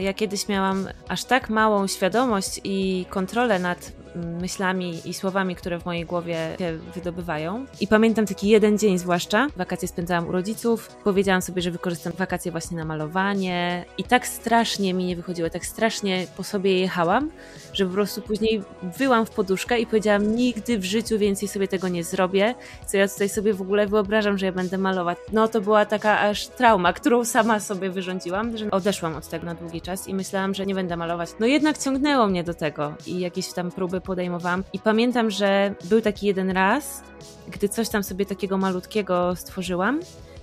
Ja kiedyś miałam aż tak małą świadomość i kontrolę nad myślami i słowami, które w mojej głowie się wydobywają. I pamiętam taki jeden dzień zwłaszcza, wakacje spędzałam u rodziców, powiedziałam sobie, że wykorzystam wakacje właśnie na malowanie i tak strasznie mi nie wychodziło, tak strasznie po sobie jechałam, że po prostu później wyłam w poduszkę i powiedziałam, nigdy w życiu więcej sobie tego nie zrobię, co ja tutaj sobie w ogóle wyobrażam, że ja będę malować. No to była taka aż trauma, którą sama sobie wyrządziłam, że odeszłam od tego na długi czas i myślałam, że nie będę malować. No jednak ciągnęło mnie do tego i jakieś tam próby podejmowałam. I pamiętam, że był taki jeden raz, gdy coś tam sobie takiego malutkiego stworzyłam,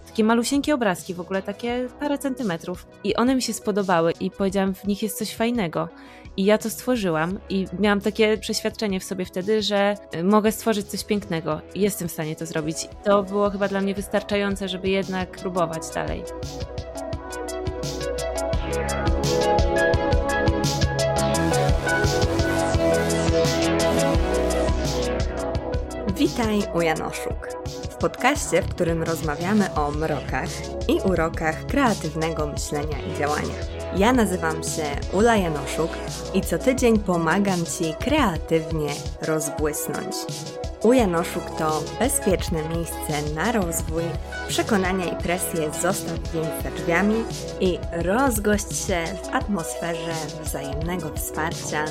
takie malusieńkie obrazki, w ogóle takie parę centymetrów. I one mi się spodobały i powiedziałam, w nich jest coś fajnego. I ja to stworzyłam i miałam takie przeświadczenie w sobie wtedy, że mogę stworzyć coś pięknego jestem w stanie to zrobić. To było chyba dla mnie wystarczające, żeby jednak próbować dalej. Witaj u Janoszuk. W podcaście, w którym rozmawiamy o mrokach i urokach kreatywnego myślenia i działania. Ja nazywam się Ula Janoszuk i co tydzień pomagam Ci kreatywnie rozbłysnąć. U Janoszuk to bezpieczne miejsce na rozwój, przekonania i presję zostaw więc za drzwiami i rozgość się w atmosferze wzajemnego wsparcia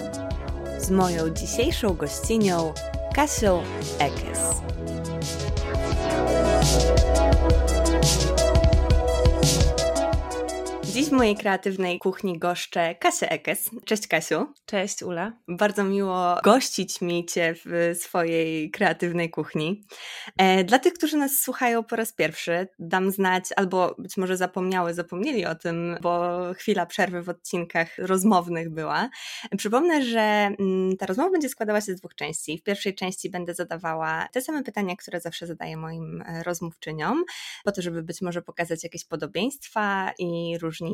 z moją dzisiejszą gościnią Kasią Ekes. Dziś w mojej kreatywnej kuchni goszczę Kasię Ekes. Cześć Kasiu. Cześć Ula. Bardzo miło gościć mi Cię w swojej kreatywnej kuchni. E, dla tych, którzy nas słuchają po raz pierwszy, dam znać, albo być może zapomniały, zapomnieli o tym, bo chwila przerwy w odcinkach rozmownych była. Przypomnę, że mm, ta rozmowa będzie składała się z dwóch części. W pierwszej części będę zadawała te same pytania, które zawsze zadaję moim e, rozmówczyniom, po to, żeby być może pokazać jakieś podobieństwa i różnice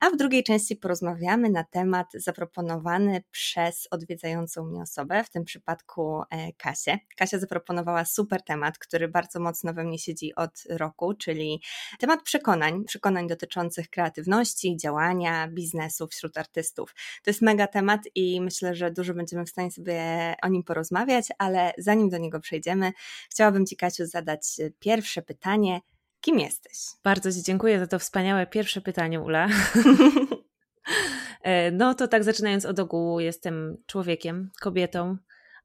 a w drugiej części porozmawiamy na temat zaproponowany przez odwiedzającą mnie osobę, w tym przypadku e, Kasię. Kasia zaproponowała super temat, który bardzo mocno we mnie siedzi od roku, czyli temat przekonań, przekonań dotyczących kreatywności, działania, biznesu wśród artystów. To jest mega temat i myślę, że dużo będziemy w stanie sobie o nim porozmawiać, ale zanim do niego przejdziemy, chciałabym Ci, Kasiu, zadać pierwsze pytanie. Kim jesteś? Bardzo Ci dziękuję za to wspaniałe pierwsze pytanie, Ula. E, no to tak zaczynając od ogółu, jestem człowiekiem, kobietą,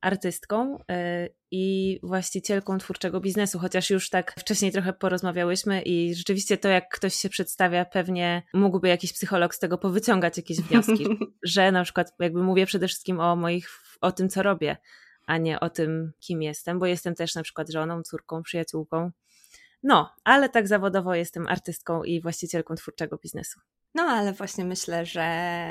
artystką e, i właścicielką twórczego biznesu, chociaż już tak wcześniej trochę porozmawiałyśmy i rzeczywiście to, jak ktoś się przedstawia, pewnie mógłby jakiś psycholog z tego powyciągać jakieś wnioski, że na przykład jakby mówię przede wszystkim o moich, o tym, co robię, a nie o tym, kim jestem, bo jestem też na przykład żoną, córką, przyjaciółką, no, ale tak zawodowo jestem artystką i właścicielką twórczego biznesu. No, ale właśnie myślę, że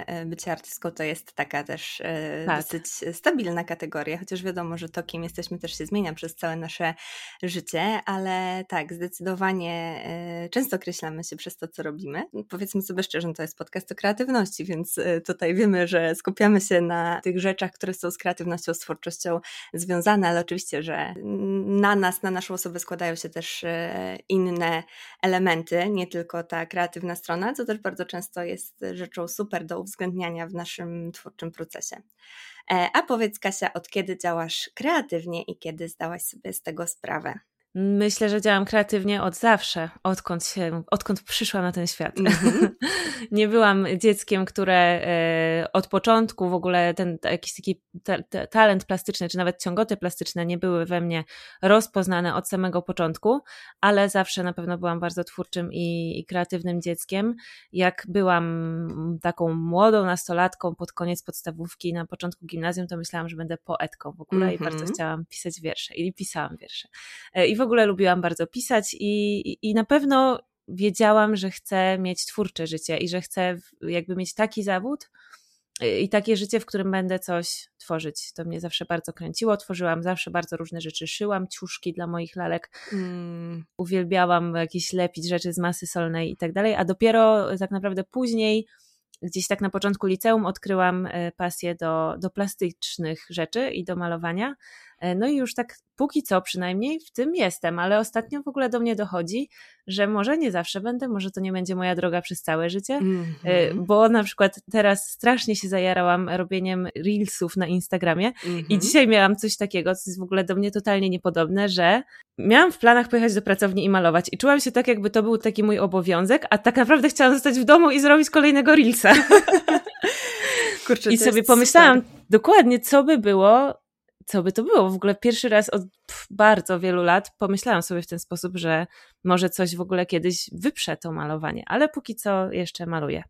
e, bycie artystką to jest taka też e, tak. dosyć stabilna kategoria, chociaż wiadomo, że to, kim jesteśmy, też się zmienia przez całe nasze życie, ale tak, zdecydowanie e, często określamy się przez to, co robimy. Powiedzmy sobie szczerze, no to jest podcast o kreatywności, więc tutaj wiemy, że skupiamy się na tych rzeczach, które są z kreatywnością, z twórczością związane, ale oczywiście, że na nas, na naszą osobę składają się też inne elementy, nie tylko ta kreatywna strona, co też bardzo często jest rzeczą super do uwzględniania w naszym twórczym procesie. E, a powiedz, Kasia, od kiedy działasz kreatywnie i kiedy zdałaś sobie z tego sprawę? Myślę, że działam kreatywnie od zawsze, odkąd, się, odkąd przyszłam na ten świat. Mm -hmm. nie byłam dzieckiem, które e, od początku w ogóle ten jakiś taki ta, ta, talent plastyczny, czy nawet ciągoty plastyczne nie były we mnie rozpoznane od samego początku, ale zawsze na pewno byłam bardzo twórczym i, i kreatywnym dzieckiem. Jak byłam taką młodą nastolatką pod koniec podstawówki, na początku gimnazjum, to myślałam, że będę poetką w ogóle mm -hmm. i bardzo mhm. chciałam pisać wiersze i pisałam wiersze. E, I ogóle lubiłam bardzo pisać i, i na pewno wiedziałam, że chcę mieć twórcze życie i że chcę jakby mieć taki zawód y, i takie życie, w którym będę coś tworzyć. To mnie zawsze bardzo kręciło. Tworzyłam zawsze bardzo różne rzeczy. Szyłam ciuszki dla moich lalek. Mm. Uwielbiałam jakieś lepić rzeczy z masy solnej i tak dalej. A dopiero tak naprawdę później gdzieś tak na początku liceum odkryłam y, pasję do, do plastycznych rzeczy i do malowania. E, no i już tak póki co przynajmniej w tym jestem, ale ostatnio w ogóle do mnie dochodzi, że może nie zawsze będę, może to nie będzie moja droga przez całe życie, mm -hmm. bo na przykład teraz strasznie się zajarałam robieniem reelsów na Instagramie mm -hmm. i mhm. dzisiaj miałam coś takiego, co jest w ogóle do mnie totalnie niepodobne, że miałam w planach pojechać do pracowni i malować i czułam się tak, jakby to był taki mój obowiązek, a tak naprawdę chciałam zostać w domu i zrobić kolejnego reelsa. Kurczę, I sobie pomyślałam super. dokładnie, co by było, co by to było. W ogóle pierwszy raz od bardzo wielu lat pomyślałam sobie w ten sposób, że może coś w ogóle kiedyś wyprze to malowanie, ale póki co jeszcze maluję.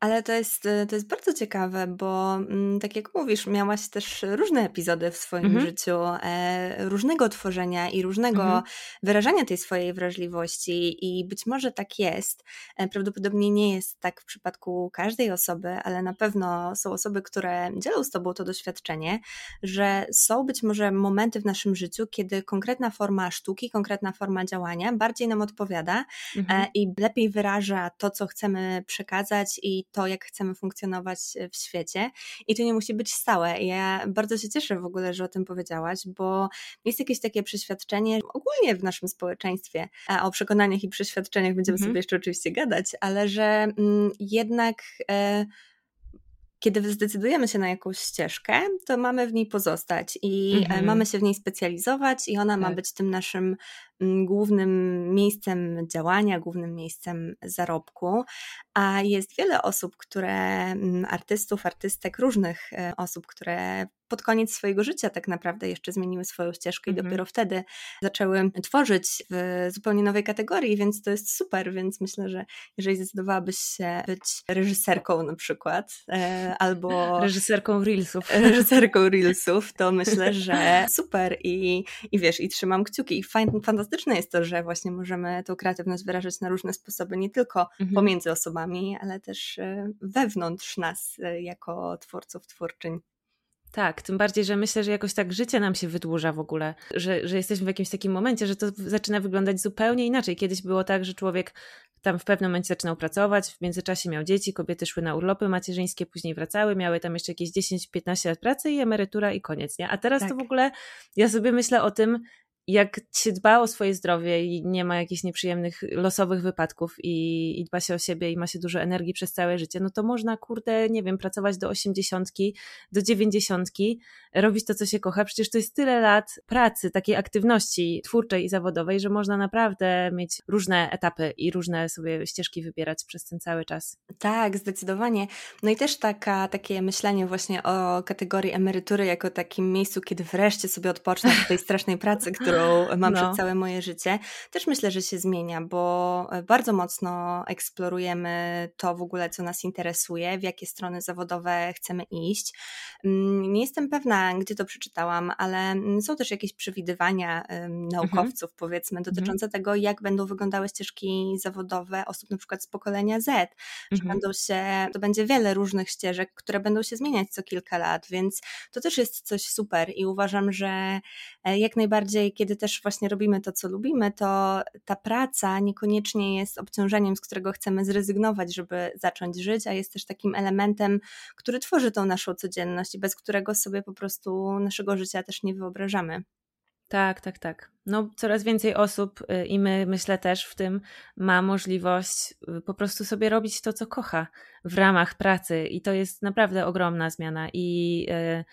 Ale to jest, y, to jest bardzo ciekawe, bo mm, tak jak mówisz, miałaś też różne epizody w swoim mhm. życiu, e, różnego tworzenia i różnego mhm. wyrażania tej swojej wrażliwości, i być może tak jest. E, prawdopodobnie nie jest tak w przypadku każdej osoby, ale na pewno są osoby, które dzielą z Tobą to doświadczenie, że są być może momenty w naszym życiu, kiedy konkretna forma sztuki, konkretna forma działania bardziej nam odpowiada e, mhm. i lepiej wyraża to, co chcemy przekazać i to, jak chcemy funkcjonować e, w świecie. I to nie musi być stałe. Ja bardzo się cieszę w ogóle, że o tym powiedziałaś, bo jest jakieś takie przeświadczenie ogólnie w naszym społeczeństwie, a o przekonaniach i przeświadczeniach będziemy mhm. sobie jeszcze oczywiście gadać, ale że mm, jednak. E, kiedy zdecydujemy się na jakąś ścieżkę, to mamy w niej pozostać i e, mhm. mamy się w niej specjalizować, i ona tak. ma być tym naszym mm, głównym miejscem działania, głównym miejscem zarobku. A jest wiele osób, które, mm, artystów, artystek, różnych e, osób, które pod koniec swojego życia tak naprawdę jeszcze zmieniły swoją ścieżkę i mhm. dopiero wtedy zaczęły tworzyć w zupełnie nowej kategorii, więc to jest super, więc myślę, że jeżeli zdecydowałabyś się być reżyserką na przykład, e, albo... Reżyserką Reelsów. Reżyserką Reelsów, to myślę, że super i, i wiesz, i trzymam kciuki i fantastyczne jest to, że właśnie możemy tą kreatywność wyrażać na różne sposoby, nie tylko mhm. pomiędzy osobami, ale też e, wewnątrz nas e, jako twórców, twórczyń. Tak, tym bardziej, że myślę, że jakoś tak życie nam się wydłuża w ogóle, że, że jesteśmy w jakimś takim momencie, że to zaczyna wyglądać zupełnie inaczej. Kiedyś było tak, że człowiek tam w pewnym momencie zaczynał pracować, w międzyczasie miał dzieci, kobiety szły na urlopy macierzyńskie, później wracały, miały tam jeszcze jakieś 10-15 lat pracy i emerytura i koniec, nie? A teraz tak. to w ogóle, ja sobie myślę o tym, jak się dba o swoje zdrowie i nie ma jakichś nieprzyjemnych, losowych wypadków i, i dba się o siebie i ma się dużo energii przez całe życie, no to można, kurde, nie wiem, pracować do osiemdziesiątki, do dziewięćdziesiątki, robić to, co się kocha. Przecież to jest tyle lat pracy, takiej aktywności twórczej i zawodowej, że można naprawdę mieć różne etapy i różne sobie ścieżki wybierać przez ten cały czas. Tak, zdecydowanie. No i też taka, takie myślenie właśnie o kategorii emerytury jako takim miejscu, kiedy wreszcie sobie odpocznę od tej strasznej pracy, którą którą mam no. przez całe moje życie, też myślę, że się zmienia, bo e, bardzo mocno eksplorujemy to w ogóle, co nas interesuje, w jakie strony zawodowe chcemy iść. Mm, nie jestem pewna, gdzie to przeczytałam, ale mm, są też jakieś przewidywania naukowców, mhm. powiedzmy, dotyczące mhm. tego, jak będą wyglądały ścieżki zawodowe osób na przykład z pokolenia Z, mhm. że będą się, to będzie wiele różnych ścieżek, które będą się zmieniać co kilka lat, więc to też jest coś super i uważam, że e, jak najbardziej, kiedy kiedy też właśnie robimy to, co lubimy, to ta praca niekoniecznie jest obciążeniem, z którego chcemy zrezygnować, żeby zacząć żyć, a jest też takim elementem, który tworzy tą naszą codzienność i bez którego sobie po prostu naszego życia też nie wyobrażamy. Tak, tak, tak. No, coraz więcej osób y, i my, myślę też w tym, ma możliwość y, po prostu sobie robić to, co kocha w ramach pracy, i to jest naprawdę ogromna zmiana. I yy,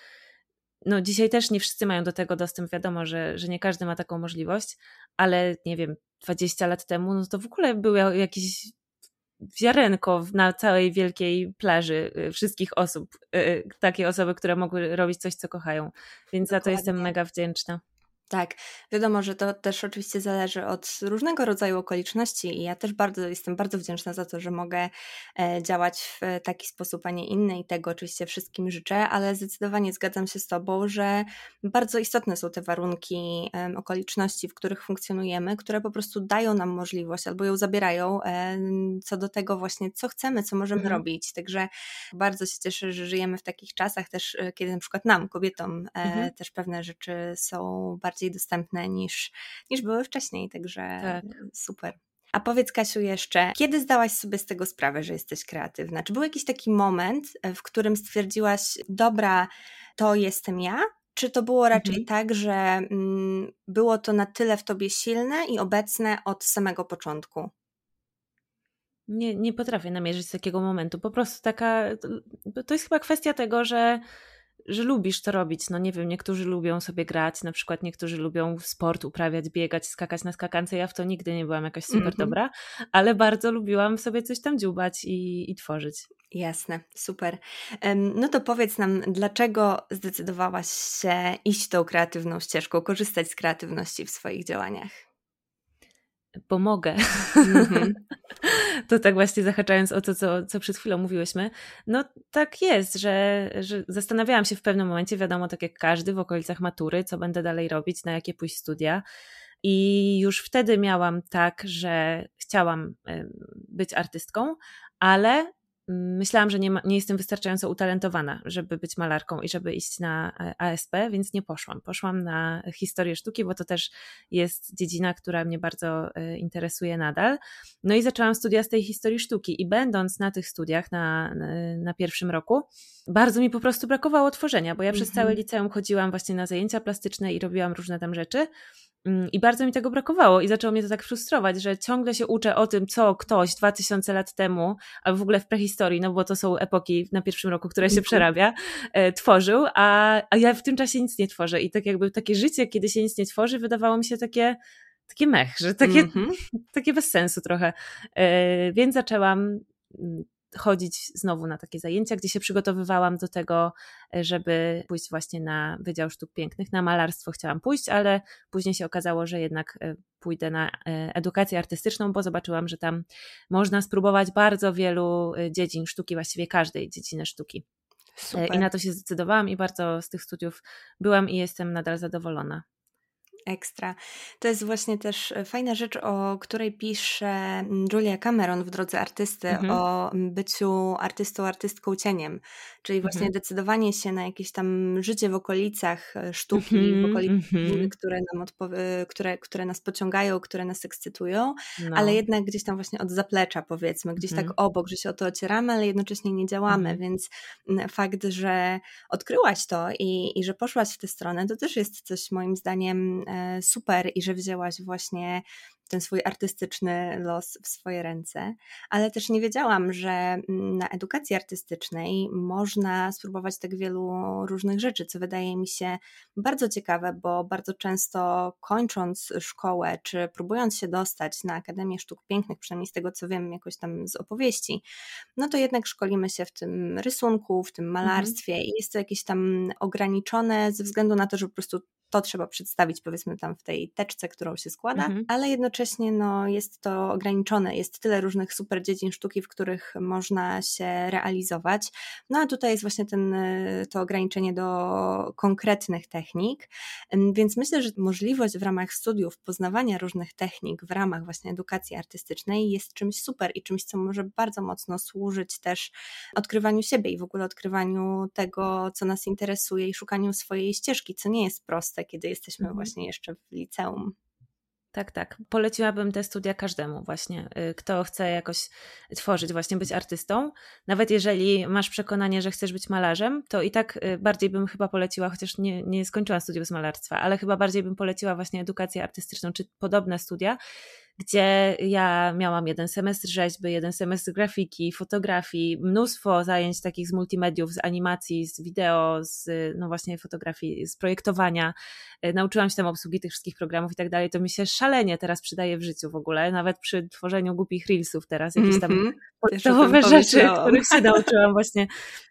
no dzisiaj też nie wszyscy mają do tego dostęp, wiadomo, że, że nie każdy ma taką możliwość, ale nie wiem, 20 lat temu, no to w ogóle było jakieś ziarenko na całej wielkiej plaży y, wszystkich osób, y, takie osoby, które mogły robić coś, co kochają. Więc Dokładnie. za to jestem mega wdzięczna. Tak, wiadomo, że to też oczywiście zależy od różnego rodzaju okoliczności i ja też bardzo jestem bardzo wdzięczna za to, że mogę e, działać w taki sposób, a nie inny i tego oczywiście wszystkim życzę, ale zdecydowanie zgadzam się z Tobą, że bardzo istotne są te warunki, okoliczności, w których funkcjonujemy, które po prostu dają nam możliwość albo ją zabierają co do tego właśnie, co chcemy, co możemy mhm. robić. Także bardzo się cieszę, że żyjemy w takich czasach też, e, kiedy na przykład nam, kobietom, e, mhm. też pewne rzeczy są bardzo bardziej dostępne niż, niż były wcześniej, także tak. super. A powiedz Kasiu jeszcze, kiedy zdałaś sobie z tego sprawę, że jesteś kreatywna? Czy był jakiś taki moment, w którym stwierdziłaś, dobra, to jestem ja, czy to było raczej mhm. tak, że mm, było to na tyle w tobie silne i obecne od samego początku? Nie, nie potrafię namierzyć takiego momentu. Po prostu taka. To jest chyba kwestia tego, że że lubisz to robić. No nie wiem, niektórzy lubią sobie grać, na przykład niektórzy lubią sport uprawiać, biegać, skakać na skakance. Ja w to nigdy nie byłam jakaś super mm -hmm. dobra, ale bardzo lubiłam sobie coś tam dziubać i, i tworzyć. Jasne, super. No to powiedz nam, dlaczego zdecydowałaś się iść tą kreatywną ścieżką, korzystać z kreatywności w swoich działaniach? Pomogę. Mm-hmm. to tak właśnie zahaczając o to, co, co przed chwilą mówiłyśmy. No tak jest, że, że zastanawiałam się w pewnym momencie, wiadomo, tak jak każdy, w okolicach matury, co będę dalej robić, na jakie pójść studia. I już wtedy miałam tak, że chciałam być artystką, ale myślałam, że nie, ma, nie jestem wystarczająco utalentowana, żeby być malarką i żeby iść na e, ASP, więc nie poszłam. Poszłam na historię sztuki, bo to też jest dziedzina, która mnie bardzo e, interesuje nadal. No i zaczęłam studia z tej historii sztuki i będąc na tych studiach na, na pierwszym roku, bardzo mi po prostu brakowało tworzenia, bo ja przez całe mhm. liceum chodziłam właśnie na zajęcia plastyczne i robiłam różne tam rzeczy. Mm, I bardzo mi tego brakowało i zaczęło mnie to tak frustrować, że ciągle się uczę o tym, co ktoś 2000 lat temu, albo w ogóle w prehistorii, no bo to są epoki na pierwszym roku, które się mhm. przerabia, e, tworzył, a, a ja w tym czasie nic nie tworzę. I tak jakby takie życie, kiedy się nic nie tworzy, wydawało mi się takie, takie mech, że takie, mm -hmm. takie bez sensu trochę. E, więc zaczęłam mm, chodzić znowu na takie zajęcia, gdzie się przygotowywałam do tego, e, żeby pójść właśnie na Wydział Sztuk Pięknych. Na malarstwo chciałam pójść, ale później się okazało, że jednak e, pójdę na e, edukację artystyczną, bo zobaczyłam, że tam można spróbować bardzo wielu dziedzin sztuki, właściwie każdej dziedziny sztuki. Super. I na to się zdecydowałam i bardzo z tych studiów byłam i jestem nadal zadowolona. Ekstra. To jest właśnie też e, fajna rzecz, o której pisze mm, Julia Cameron w drodze artysty, mhm. o mm, byciu artystą, artystką cieniem, czyli właśnie mhm. decydowanie się na jakieś tam życie w okolicach e, sztuki, mhm. w okolicach, mhm. które, nam które, które nas pociągają, które nas ekscytują, no. ale jednak gdzieś tam właśnie od zaplecza powiedzmy, gdzieś tak mhm. obok, że się o to ocieramy, ale jednocześnie nie działamy, mhm. więc mm, fakt, że odkryłaś to i, i że poszłaś w tę stronę, to też jest coś moim zdaniem e, E, super i że wzięłaś właśnie ten swój artystyczny los w swoje ręce, ale też nie wiedziałam, że mm, na edukacji artystycznej można spróbować tak wielu różnych rzeczy, co wydaje mi się bardzo ciekawe, bo bardzo często kończąc szkołę, czy próbując się dostać na Akademię Sztuk Pięknych, przynajmniej z tego co wiem, jakoś tam z opowieści, no to jednak szkolimy się w tym rysunku, w tym mhm. malarstwie mhm. i jest to jakieś tam ograniczone ze względu na to, że po prostu to trzeba przedstawić powiedzmy tam w tej teczce, którą się składa, mhm. ale jednocześnie no, jest to ograniczone, jest tyle różnych super dziedzin sztuki, w których można się realizować. No a tutaj jest właśnie ten, to ograniczenie do konkretnych technik, więc myślę, że możliwość w ramach studiów poznawania różnych technik w ramach właśnie edukacji artystycznej jest czymś super i czymś, co może bardzo mocno służyć też odkrywaniu siebie i w ogóle odkrywaniu tego, co nas interesuje i szukaniu swojej ścieżki, co nie jest proste, kiedy jesteśmy mhm. właśnie jeszcze w liceum. Tak, tak. Poleciłabym te studia każdemu właśnie, y, kto chce jakoś tworzyć, właśnie być artystą. Nawet jeżeli masz przekonanie, że chcesz być malarzem, to i tak y, bardziej bym chyba poleciła, chociaż nie, nie skończyłam studiów z malarstwa, ale chyba bardziej bym poleciła właśnie edukację artystyczną, czy podobne studia, gdzie ja miałam jeden semestr rzeźby, jeden semestr grafiki, fotografii, mnóstwo zajęć takich z multimediów, z animacji, z wideo, z no właśnie fotografii, z projektowania. E, nauczyłam się tam obsługi tych wszystkich programów i tak dalej. To mi się szalenie teraz przydaje w życiu w ogóle, nawet przy tworzeniu głupich reelsów teraz, jakieś tam mm -hmm. podstawowe rzeczy, których się nauczyłam właśnie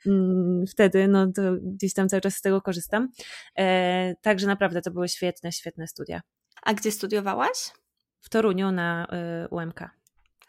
mm, wtedy, no to gdzieś tam cały czas z tego korzystam. E, także naprawdę to były świetne, świetne studia. A gdzie studiowałaś? W Toruniu na y, UMK.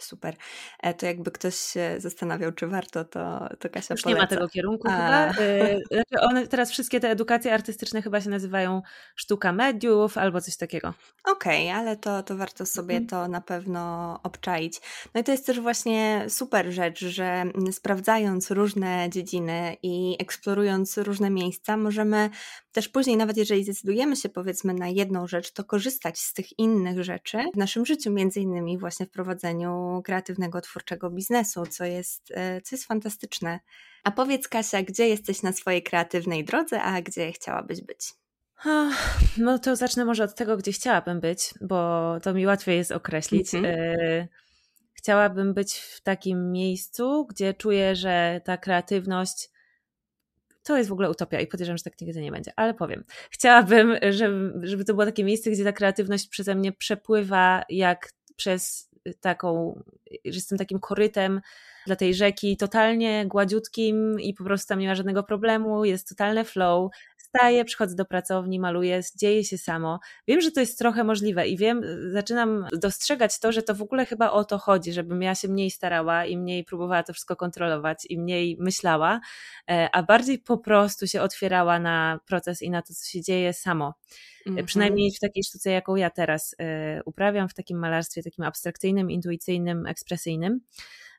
Super. E, to jakby ktoś się zastanawiał, czy warto, to, to Kasia Już poleca. nie ma tego kierunku A. chyba. Y, znaczy one, teraz wszystkie te edukacje artystyczne chyba się nazywają sztuka mediów albo coś takiego. Okej, okay, ale to, to warto sobie mhm. to na pewno obczaić. No i to jest też właśnie super rzecz, że sprawdzając różne dziedziny i eksplorując różne miejsca, możemy też później, nawet jeżeli zdecydujemy się powiedzmy na jedną rzecz, to korzystać z tych innych rzeczy w naszym życiu, między innymi właśnie w prowadzeniu kreatywnego, twórczego biznesu, co jest, e, co jest fantastyczne. A powiedz Kasia, gdzie jesteś na swojej kreatywnej drodze, a gdzie chciałabyś być? No to zacznę może od tego, gdzie chciałabym być, bo to mi łatwiej jest określić. Mm-hmm. Chciałabym być w takim miejscu, gdzie czuję, że ta kreatywność to jest w ogóle utopia i podejrzewam, że tak nigdy nie będzie, ale powiem. Chciałabym, żeby, żeby to było takie miejsce, gdzie ta kreatywność przeze mnie przepływa jak przez taką, że jestem takim korytem dla tej rzeki, totalnie gładziutkim i po prostu tam nie ma żadnego problemu, jest totalne flow, wstaję, przychodzę do pracowni, maluję, dzieje się samo. Wiem, że to jest trochę możliwe i wiem, zaczynam dostrzegać to, że to w ogóle chyba o to chodzi, żebym ja się mniej starała i mniej próbowała to wszystko kontrolować i mniej myślała, e, a bardziej po prostu się otwierała na proces i na to, co się dzieje samo. Mm-hmm. Przynajmniej w takiej sztuce, jaką ja teraz e, uprawiam, w takim malarstwie takim abstrakcyjnym, intuicyjnym, ekspresyjnym.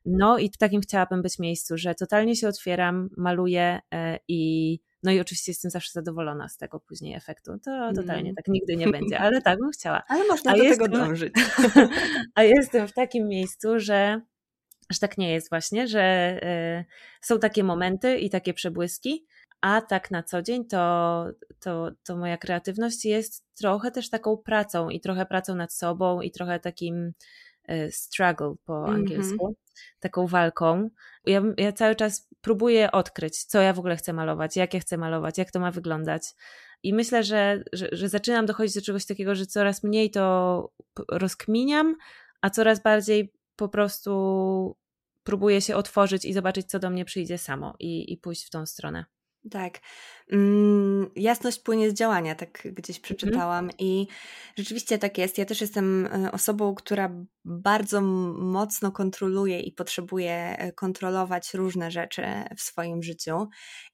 No i w takim chciałabym być miejscu, że totalnie się otwieram, maluję i no i oczywiście jestem zawsze zadowolona z tego później efektu. To totalnie mm. tak nigdy nie będzie, ale tak bym chciała. Ale można a do jestem, tego dążyć. a jestem w takim miejscu, że że tak nie jest właśnie, że y, są takie momenty i takie przebłyski, a tak na co dzień to, to, to moja kreatywność jest trochę też taką pracą i trochę pracą nad sobą i trochę takim struggle po mm -hmm. angielsku taką walką. Ja, ja cały czas próbuję odkryć, co ja w ogóle chcę malować, jak ja chcę malować, jak to ma wyglądać. I myślę, że, że, że zaczynam dochodzić do czegoś takiego, że coraz mniej to rozkminiam, a coraz bardziej po prostu próbuję się otworzyć i zobaczyć, co do mnie przyjdzie samo i, i pójść w tą stronę. Tak. Mm, jasność płynie z działania, tak gdzieś mhm. przeczytałam mm. i rzeczywiście tak jest. Ja też jestem e, osobą, która bardzo mocno kontroluje i potrzebuje e, kontrolować różne rzeczy w swoim życiu.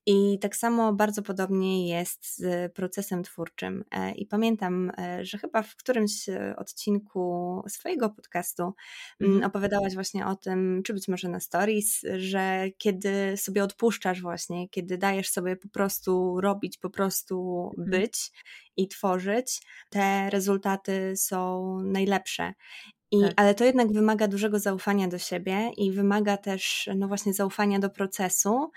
I tak samo bardzo podobnie jest z procesem twórczym. E, I pamiętam, że chyba w którymś odcinku swojego podcastu mm. opowiadałaś właśnie o tym, czy być może na stories, że kiedy sobie odpuszczasz właśnie, kiedy dajesz sobie po prostu robić, po prostu mhm. być i tworzyć, te rezultaty są najlepsze. I, tak. Ale to jednak wymaga dużego zaufania do siebie i wymaga też, no właśnie, zaufania do procesu.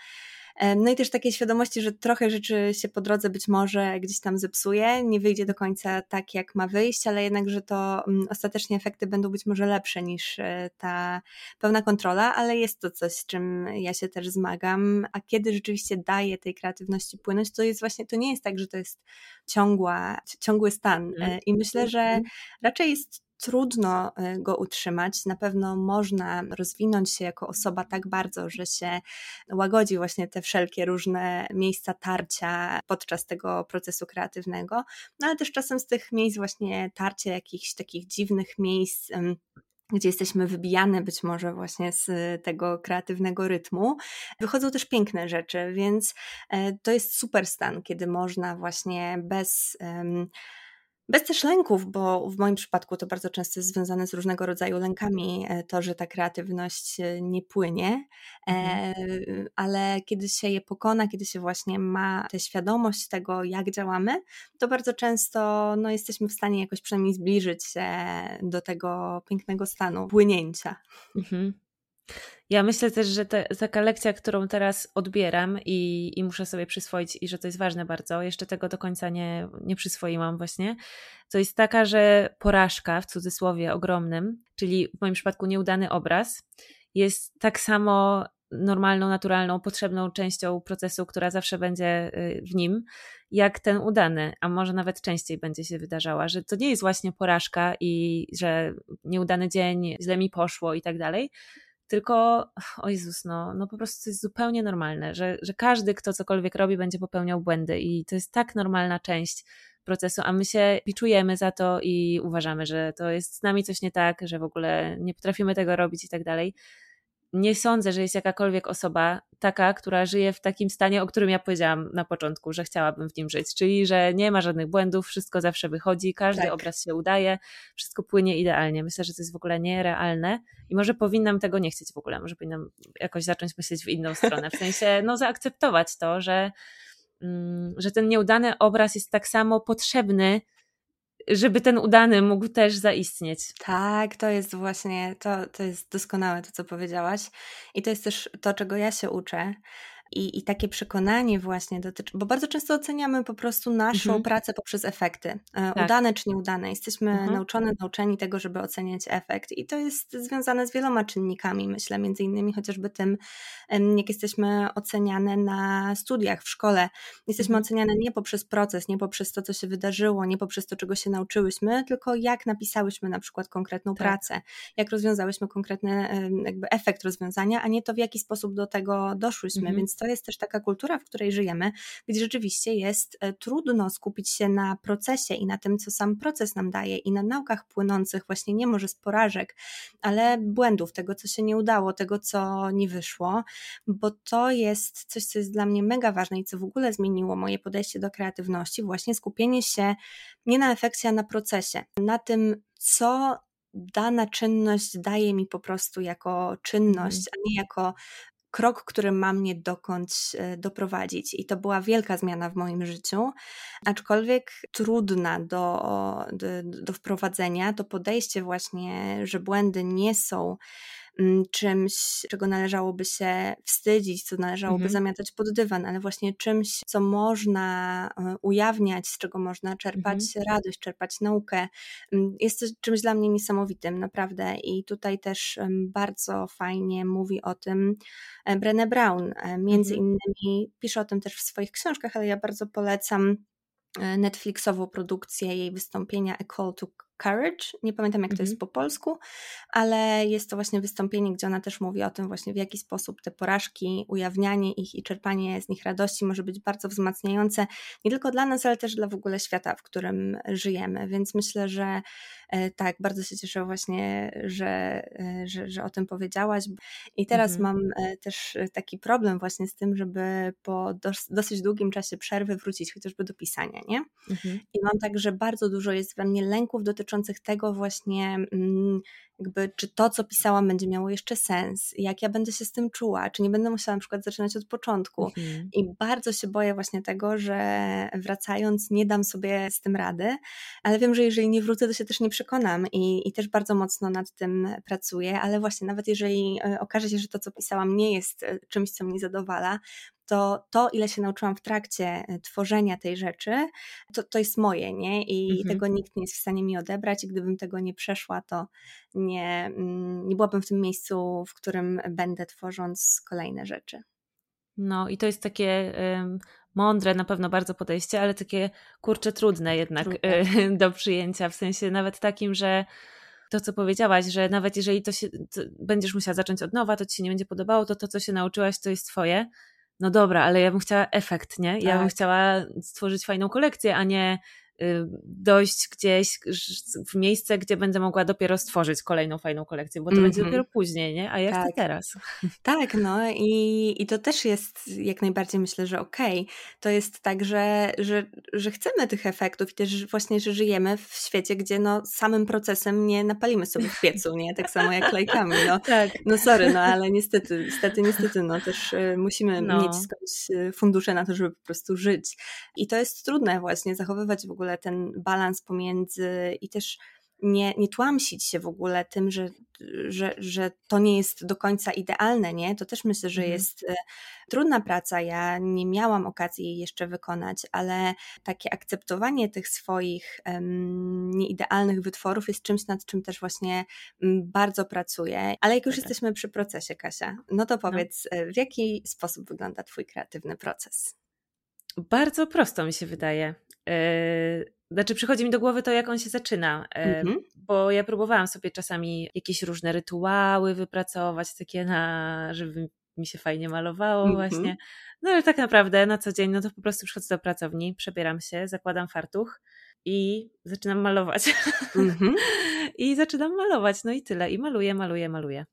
No i też takiej świadomości, że trochę rzeczy się po drodze być może gdzieś tam zepsuje, nie wyjdzie do końca tak, jak ma wyjść, ale jednak, że to mm, ostatecznie efekty będą być może lepsze niż e, ta pełna kontrola, ale jest to coś, z czym ja się też zmagam. A kiedy rzeczywiście daję tej kreatywności płynąć, to jest właśnie, to nie jest tak, że to jest ciągła, ciągły stan. Mm. I myślę, że mhm. raczej jest trudno y, go utrzymać. Na pewno można rozwinąć się jako osoba tak bardzo, że się łagodzi właśnie te wszelkie różne miejsca tarcia podczas tego procesu kreatywnego, no ale też czasem z tych miejsc właśnie tarcia jakichś takich dziwnych miejsc gdzie jesteśmy wybijane być może właśnie z tego kreatywnego rytmu, wychodzą też piękne rzeczy, więc e, to jest super stan, kiedy można właśnie bez bez też lęków, bo w moim przypadku to bardzo często jest związane z różnego rodzaju lękami, e, to, że ta kreatywność e, nie płynie, mhm. E, ale kiedy się je pokona, kiedy się właśnie ma tę świadomość tego, jak działamy, to bardzo często no, jesteśmy w stanie jakoś przynajmniej zbliżyć się do tego pięknego stanu płynięcia. Mhm. Ja myślę też, że te, taka lekcja, którą teraz odbieram i, i muszę sobie przyswoić, i że to jest ważne bardzo, jeszcze tego do końca nie, nie przyswoiłam właśnie, to jest taka, że porażka w cudzysłowie ogromnym, czyli w moim przypadku nieudany obraz, jest tak samo normalną, naturalną, potrzebną częścią procesu, która zawsze będzie y, w nim, jak ten udany, a może nawet częściej będzie się wydarzała, że to nie jest właśnie porażka i że nieudany dzień, źle mi poszło i tak dalej, tylko, o Jezus, no, no po prostu to jest zupełnie normalne, że, że każdy, kto cokolwiek robi, będzie popełniał błędy i to jest tak normalna część procesu, a my się piczujemy za to i uważamy, że to jest z nami coś nie tak, że w ogóle nie potrafimy tego robić i tak dalej nie sądzę, że jest jakakolwiek osoba taka, która żyje w takim stanie, o którym ja powiedziałam na początku, że chciałabym w nim żyć, czyli że nie ma żadnych błędów, wszystko zawsze wychodzi, każdy tak. obraz się udaje, wszystko płynie idealnie. Myślę, że to jest w ogóle nierealne i może powinnam tego nie chcieć w ogóle, może powinnam jakoś zacząć myśleć w inną stronę, w sensie no zaakceptować to, że, mm, że ten nieudany obraz jest tak samo potrzebny żeby ten udany mógł też zaistnieć. Tak, to jest właśnie, to, to jest doskonałe to, co powiedziałaś. I to jest też to, czego ja się uczę, I, I takie przekonanie właśnie dotyczy, bo bardzo często oceniamy po prostu naszą mhm. pracę poprzez efekty, e, tak. udane czy nieudane. Jesteśmy mhm. nauczone, nauczeni tego, żeby oceniać efekt i to jest związane z wieloma czynnikami, myślę, między innymi chociażby tym, jak jesteśmy oceniane na studiach w szkole. Jesteśmy mhm. oceniane nie poprzez proces, nie poprzez to, co się wydarzyło, nie poprzez to, czego się nauczyłyśmy, tylko jak napisałyśmy na przykład konkretną tak. pracę, jak rozwiązałyśmy konkretny jakby efekt rozwiązania, a nie to, w jaki sposób do tego doszłyśmy. Mhm. Więc to jest też taka kultura, w której żyjemy, gdzie rzeczywiście jest e, trudno skupić się na procesie i na tym, co sam proces nam daje i na naukach płynących właśnie nie może z porażek, ale błędów, tego, co się nie udało, tego, co nie wyszło, bo to jest coś, co jest dla mnie mega ważne i co w ogóle zmieniło moje podejście do kreatywności, właśnie skupienie się nie na efekcie, a na procesie, na tym, co dana czynność daje mi po prostu jako czynność, mhm. a nie jako krok, który ma mnie dokądś e, doprowadzić. I to była wielka zmiana w moim życiu, aczkolwiek trudna do, do, do wprowadzenia. To podejście właśnie, że błędy nie są czymś, czego należałoby się wstydzić, co należałoby mhm. zamiatać pod dywan, ale właśnie czymś, co można e, ujawniać, z czego można czerpać mhm. radość, czerpać naukę. Mm, jest to czymś dla mnie niesamowitym, naprawdę. I tutaj też bardzo fajnie mówi o tym e, Brené Brown. E, między mhm. innymi pisze o tym też w swoich książkach, ale ja bardzo polecam Netflixową produkcję jej wystąpienia A Call to Courage, nie pamiętam jak to jest mhm. po polsku, ale jest to właśnie wystąpienie, gdzie ona też mówi o tym właśnie w jaki sposób te porażki, ujawnianie ich i czerpanie z nich radości może być bardzo wzmacniające nie tylko dla nas, ale też dla w ogóle świata, w którym żyjemy, więc myślę, że e, tak, bardzo się cieszę właśnie, że, e, że, że o tym powiedziałaś i teraz mhm. mam e, też taki problem właśnie z tym, żeby po dosyć długim czasie przerwy wrócić chociażby do pisania, nie? Mhm. I mam tak, że bardzo dużo jest we mnie lęków dotyczących dotyczących tego właśnie, mm, jakby, czy to, co pisałam, będzie miało jeszcze sens, jak ja będę się z tym czuła, czy nie będę musiała na przykład zaczynać od początku. Mhm. I bardzo się boję właśnie tego, że wracając, nie dam sobie z tym rady, ale wiem, że jeżeli nie wrócę, to się też nie przekonam i, i też bardzo mocno nad tym pracuję, ale właśnie nawet jeżeli e, okaże się, że to, co pisałam, nie jest e, czymś, co mnie zadowala, to to, ile się nauczyłam w trakcie e, tworzenia tej rzeczy, to, to jest moje, nie? I mhm. tego nikt nie jest w stanie mi odebrać i gdybym tego nie przeszła, to nie, mm, nie byłabym w tym miejscu, w którym będę tworząc kolejne rzeczy. No i to jest takie um, mądre na pewno bardzo podejście, ale takie kurcze trudne jednak trudne. do przyjęcia, w sensie nawet takim, że to, co powiedziałaś, że nawet jeżeli to się, to będziesz musiała zacząć od nowa, to ci się nie będzie podobało, to to, co się nauczyłaś, to jest twoje no dobra, ale ja bym chciała efekt, nie? Ja tak. bym chciała stworzyć fajną kolekcję, a nie dojść gdzieś w miejsce, gdzie będę mogła dopiero stworzyć kolejną fajną kolekcję, bo to mm -hmm. będzie mhm. dopiero później, nie? A ja tak. chcę teraz. Tak, no i, i to też jest jak najbardziej myślę, że okej. Okay. To jest tak, że, że, że chcemy tych efektów i też właśnie, że żyjemy w świecie, gdzie no samym procesem nie napalimy sobie w piecu, nie? Tak samo jak lajkami, no. tak. No sorry, no ale niestety, niestety, niestety, no też y, musimy no. mieć skądś y, fundusze na to, żeby po prostu żyć. I to jest trudne właśnie, zachowywać w ogóle ogóle ten balans pomiędzy i też nie, nie tłamsić się w ogóle tym, że, że, że to nie jest do końca idealne, nie? To też myślę, że mhm. jest e, trudna praca. Ja nie miałam okazji jej jeszcze wykonać, ale takie akceptowanie tych swoich um, nieidealnych wytworów jest czymś, nad czym też właśnie bardzo pracuję. Ale jak już tak. jesteśmy przy procesie, Kasia, no to no. powiedz, no. w jaki sposób wygląda Twój kreatywny proces? Bardzo prosto mi się wydaje. Yy, znaczy, przychodzi mi do głowy to, jak on się zaczyna, mm-hmm. bo ja próbowałam sobie czasami jakieś różne rytuały wypracować, takie na, żeby mi się fajnie malowało, mm-hmm. właśnie. No ale tak naprawdę na co dzień, no to po prostu przychodzę do pracowni, przebieram się, zakładam fartuch i zaczynam malować. Mm-hmm. I zaczynam malować, no i tyle. I maluję, maluję, maluję.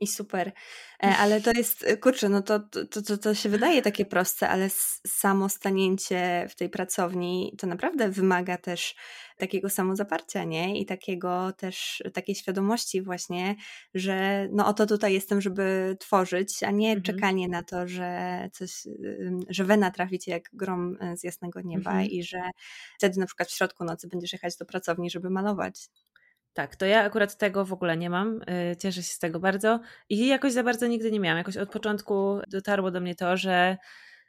I super. E, ale to jest, e, kurczę, no to, to, to, to się wydaje takie proste, ale samo stanięcie w tej pracowni to naprawdę wymaga też takiego samozaparcia, nie? I takiego też, takiej świadomości właśnie, że no oto tutaj jestem, żeby tworzyć, a nie mhm. czekanie na to, że coś, że wena trafi cię jak grom e, z jasnego nieba mhm. i że wtedy na przykład w środku nocy będziesz jechać do pracowni, żeby malować. Tak, to ja akurat tego w ogóle nie mam. Y, cieszę się z tego bardzo. I jakoś za bardzo nigdy nie miałam. Jakoś od początku dotarło do mnie to, że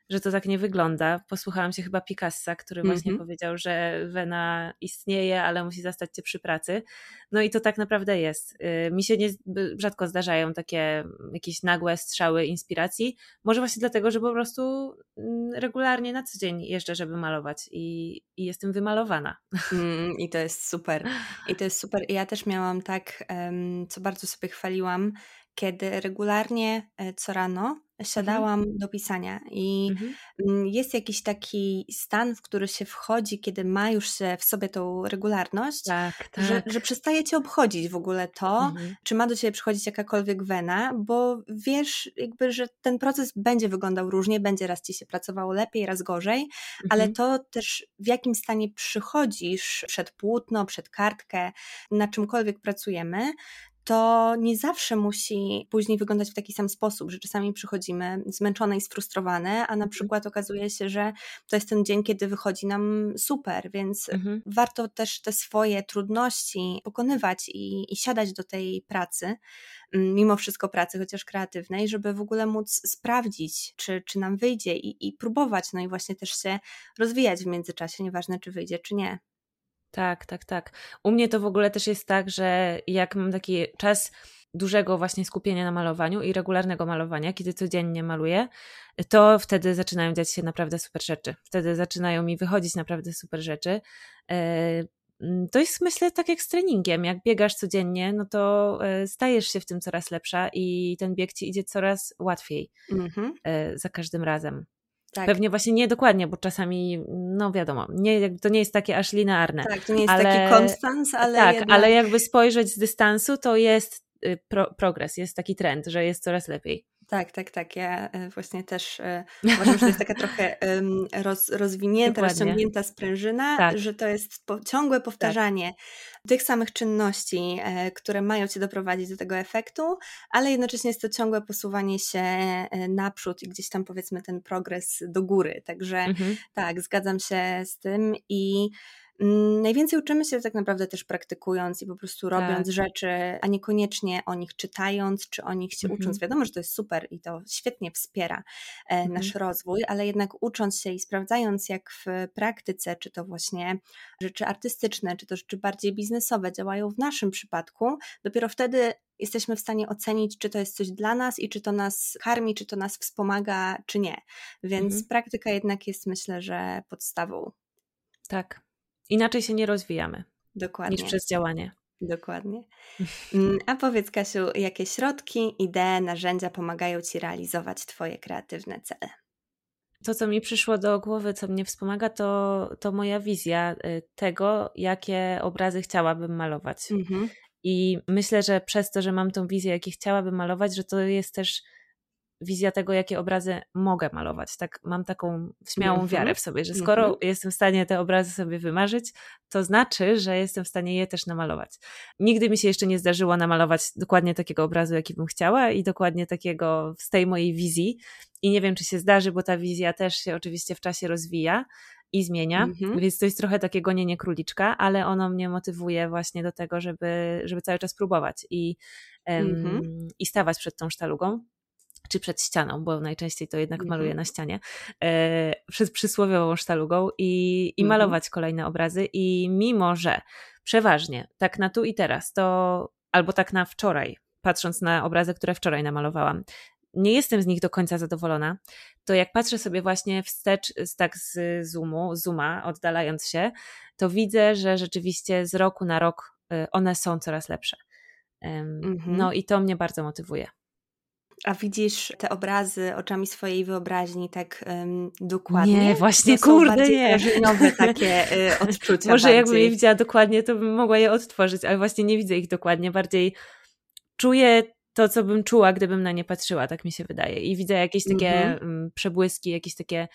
że to tak nie wygląda. Posłuchałam się chyba Picassa, który mm -hmm. właśnie powiedział, że wena istnieje, ale musi zastać cię przy pracy. No i to tak naprawdę jest. Y, mi się nie, rzadko zdarzają takie jakieś nagłe strzały inspiracji. Może właśnie dlatego, że po prostu mm, regularnie na co dzień jeżdżę, żeby malować i, i jestem wymalowana. Mm, I to jest super. I to jest super. Ja też miałam tak, co bardzo sobie chwaliłam, kiedy regularnie e, co rano. Siadałam mhm. do pisania i mhm. Mm, jest jakiś taki stan, w który się wchodzi, kiedy ma już się w sobie tą regularność, tak, tak. Że, że przestaje cię obchodzić w ogóle to, mhm. czy ma do ciebie przychodzić jakakolwiek wena, bo wiesz jakby, że ten proces będzie wyglądał różnie, będzie raz ci się pracowało lepiej, raz gorzej, ale mhm. to też w jakim stanie przychodzisz przed płótno, przed kartkę, na czymkolwiek pracujemy, to nie zawsze musi później wyglądać w taki sam sposób, że czasami przychodzimy zmęczone i sfrustrowane, a na mhm. przykład okazuje się, że to jest ten dzień, kiedy wychodzi nam super, więc mhm. warto też te swoje trudności pokonywać i, i siadać do tej pracy, mm, mimo wszystko pracy, chociaż kreatywnej, żeby w ogóle móc sprawdzić, czy, czy nam wyjdzie i, i próbować, no i właśnie też się rozwijać w międzyczasie, nieważne czy wyjdzie, czy nie. Tak, tak, tak. U mnie to w ogóle też jest tak, że jak mam taki czas dużego właśnie skupienia na malowaniu i regularnego malowania, kiedy codziennie maluję, to wtedy zaczynają dziać się naprawdę super rzeczy. Wtedy zaczynają mi wychodzić naprawdę super rzeczy. E, mm, to jest myślę tak jak z treningiem. Jak biegasz codziennie, no to e, stajesz się w tym coraz lepsza i ten bieg ci idzie coraz łatwiej mm-hmm. za każdym razem. Tak. Pewnie właśnie nie dokładnie, bo czasami, no wiadomo, nie, to nie jest takie aż linearne. Tak, to nie jest ale, taki konstans, ale. Tak, jednak... ale jakby spojrzeć z dystansu, to jest y, pro, progres, jest taki trend, że jest coraz lepiej. Tak, tak, tak. Ja e, właśnie też e, uważam, że to jest taka trochę roz, rozwinięta, Dokładnie. rozciągnięta sprężyna, tak. że to jest po, ciągłe tak. powtarzanie tak. tych samych czynności, e, które mają Cię doprowadzić do tego efektu, ale jednocześnie jest to ciągłe posuwanie się naprzód i gdzieś tam powiedzmy ten progres do góry. Także mhm. tak, zgadzam się z tym i najwięcej uczymy się tak naprawdę też praktykując i po prostu robiąc tak. rzeczy, a niekoniecznie o nich czytając, czy o nich się mhm. ucząc. Wiadomo, że to jest super i to świetnie wspiera e, mhm. nasz rozwój, ale jednak ucząc się i sprawdzając, jak w praktyce, czy to właśnie rzeczy artystyczne, czy to rzeczy bardziej biznesowe działają w naszym przypadku, dopiero wtedy jesteśmy w stanie ocenić, czy to jest coś dla nas i czy to nas karmi, czy to nas wspomaga, czy nie. Więc mhm. praktyka jednak jest, myślę, że podstawą. Tak, Inaczej się nie rozwijamy. Dokładnie. Niż przez działanie. Dokładnie. Mm, a powiedz, Kasiu, jakie środki, idee, narzędzia pomagają Ci realizować Twoje kreatywne cele? To, co mi przyszło do głowy, co mnie wspomaga, to, to moja wizja y, tego, jakie obrazy chciałabym malować. Mhm. I myślę, że przez to, że mam tą wizję, jakie chciałabym malować, że to jest też wizja tego, jakie obrazy mogę malować. Tak, mam taką śmiałą -hmm. wiarę w sobie, że skoro -hmm. jestem w stanie te obrazy sobie wymarzyć, to znaczy, że jestem w stanie je też namalować. Nigdy mi się jeszcze nie zdarzyło namalować dokładnie takiego obrazu, jaki bym chciała i dokładnie takiego z tej mojej wizji. I nie wiem, czy się zdarzy, bo ta wizja też się oczywiście w czasie rozwija i zmienia, -hmm. więc to jest trochę takie gonienie króliczka, ale ono mnie motywuje właśnie do tego, żeby, żeby cały czas próbować i, um, i stawać przed tą sztalugą czy przed ścianą, bo najczęściej to jednak maluję mhm. na ścianie, e, przed przysłowiową sztalugą i, i mhm. malować kolejne obrazy. I mimo, że przeważnie tak na tu i teraz, to albo tak na wczoraj, patrząc na obrazy, które wczoraj namalowałam, nie jestem z nich do końca zadowolona, to jak patrzę sobie właśnie wstecz tak z zoomu, zooma, oddalając się, to widzę, że rzeczywiście z roku na rok e, one są coraz lepsze. Mhm. No i to mnie bardzo motywuje. A widzisz te obrazy oczami swojej wyobraźni tak um, dokładnie? Nie, właśnie, to kurde, nie. nowe takie y, odczucia. Może bardziej. jakbym je widziała dokładnie, to bym mogła je odtworzyć, ale właśnie nie widzę ich dokładnie. Bardziej czuję to, co bym czuła, gdybym na nie patrzyła, tak mi się wydaje. I widzę jakieś takie mm-hmm. przebłyski, jakieś takie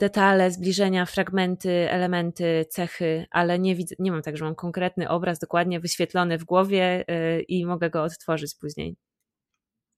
detale, zbliżenia, fragmenty, elementy, cechy, ale nie, widzę, nie mam tak, że mam konkretny obraz dokładnie wyświetlony w głowie yy, i mogę go odtworzyć później.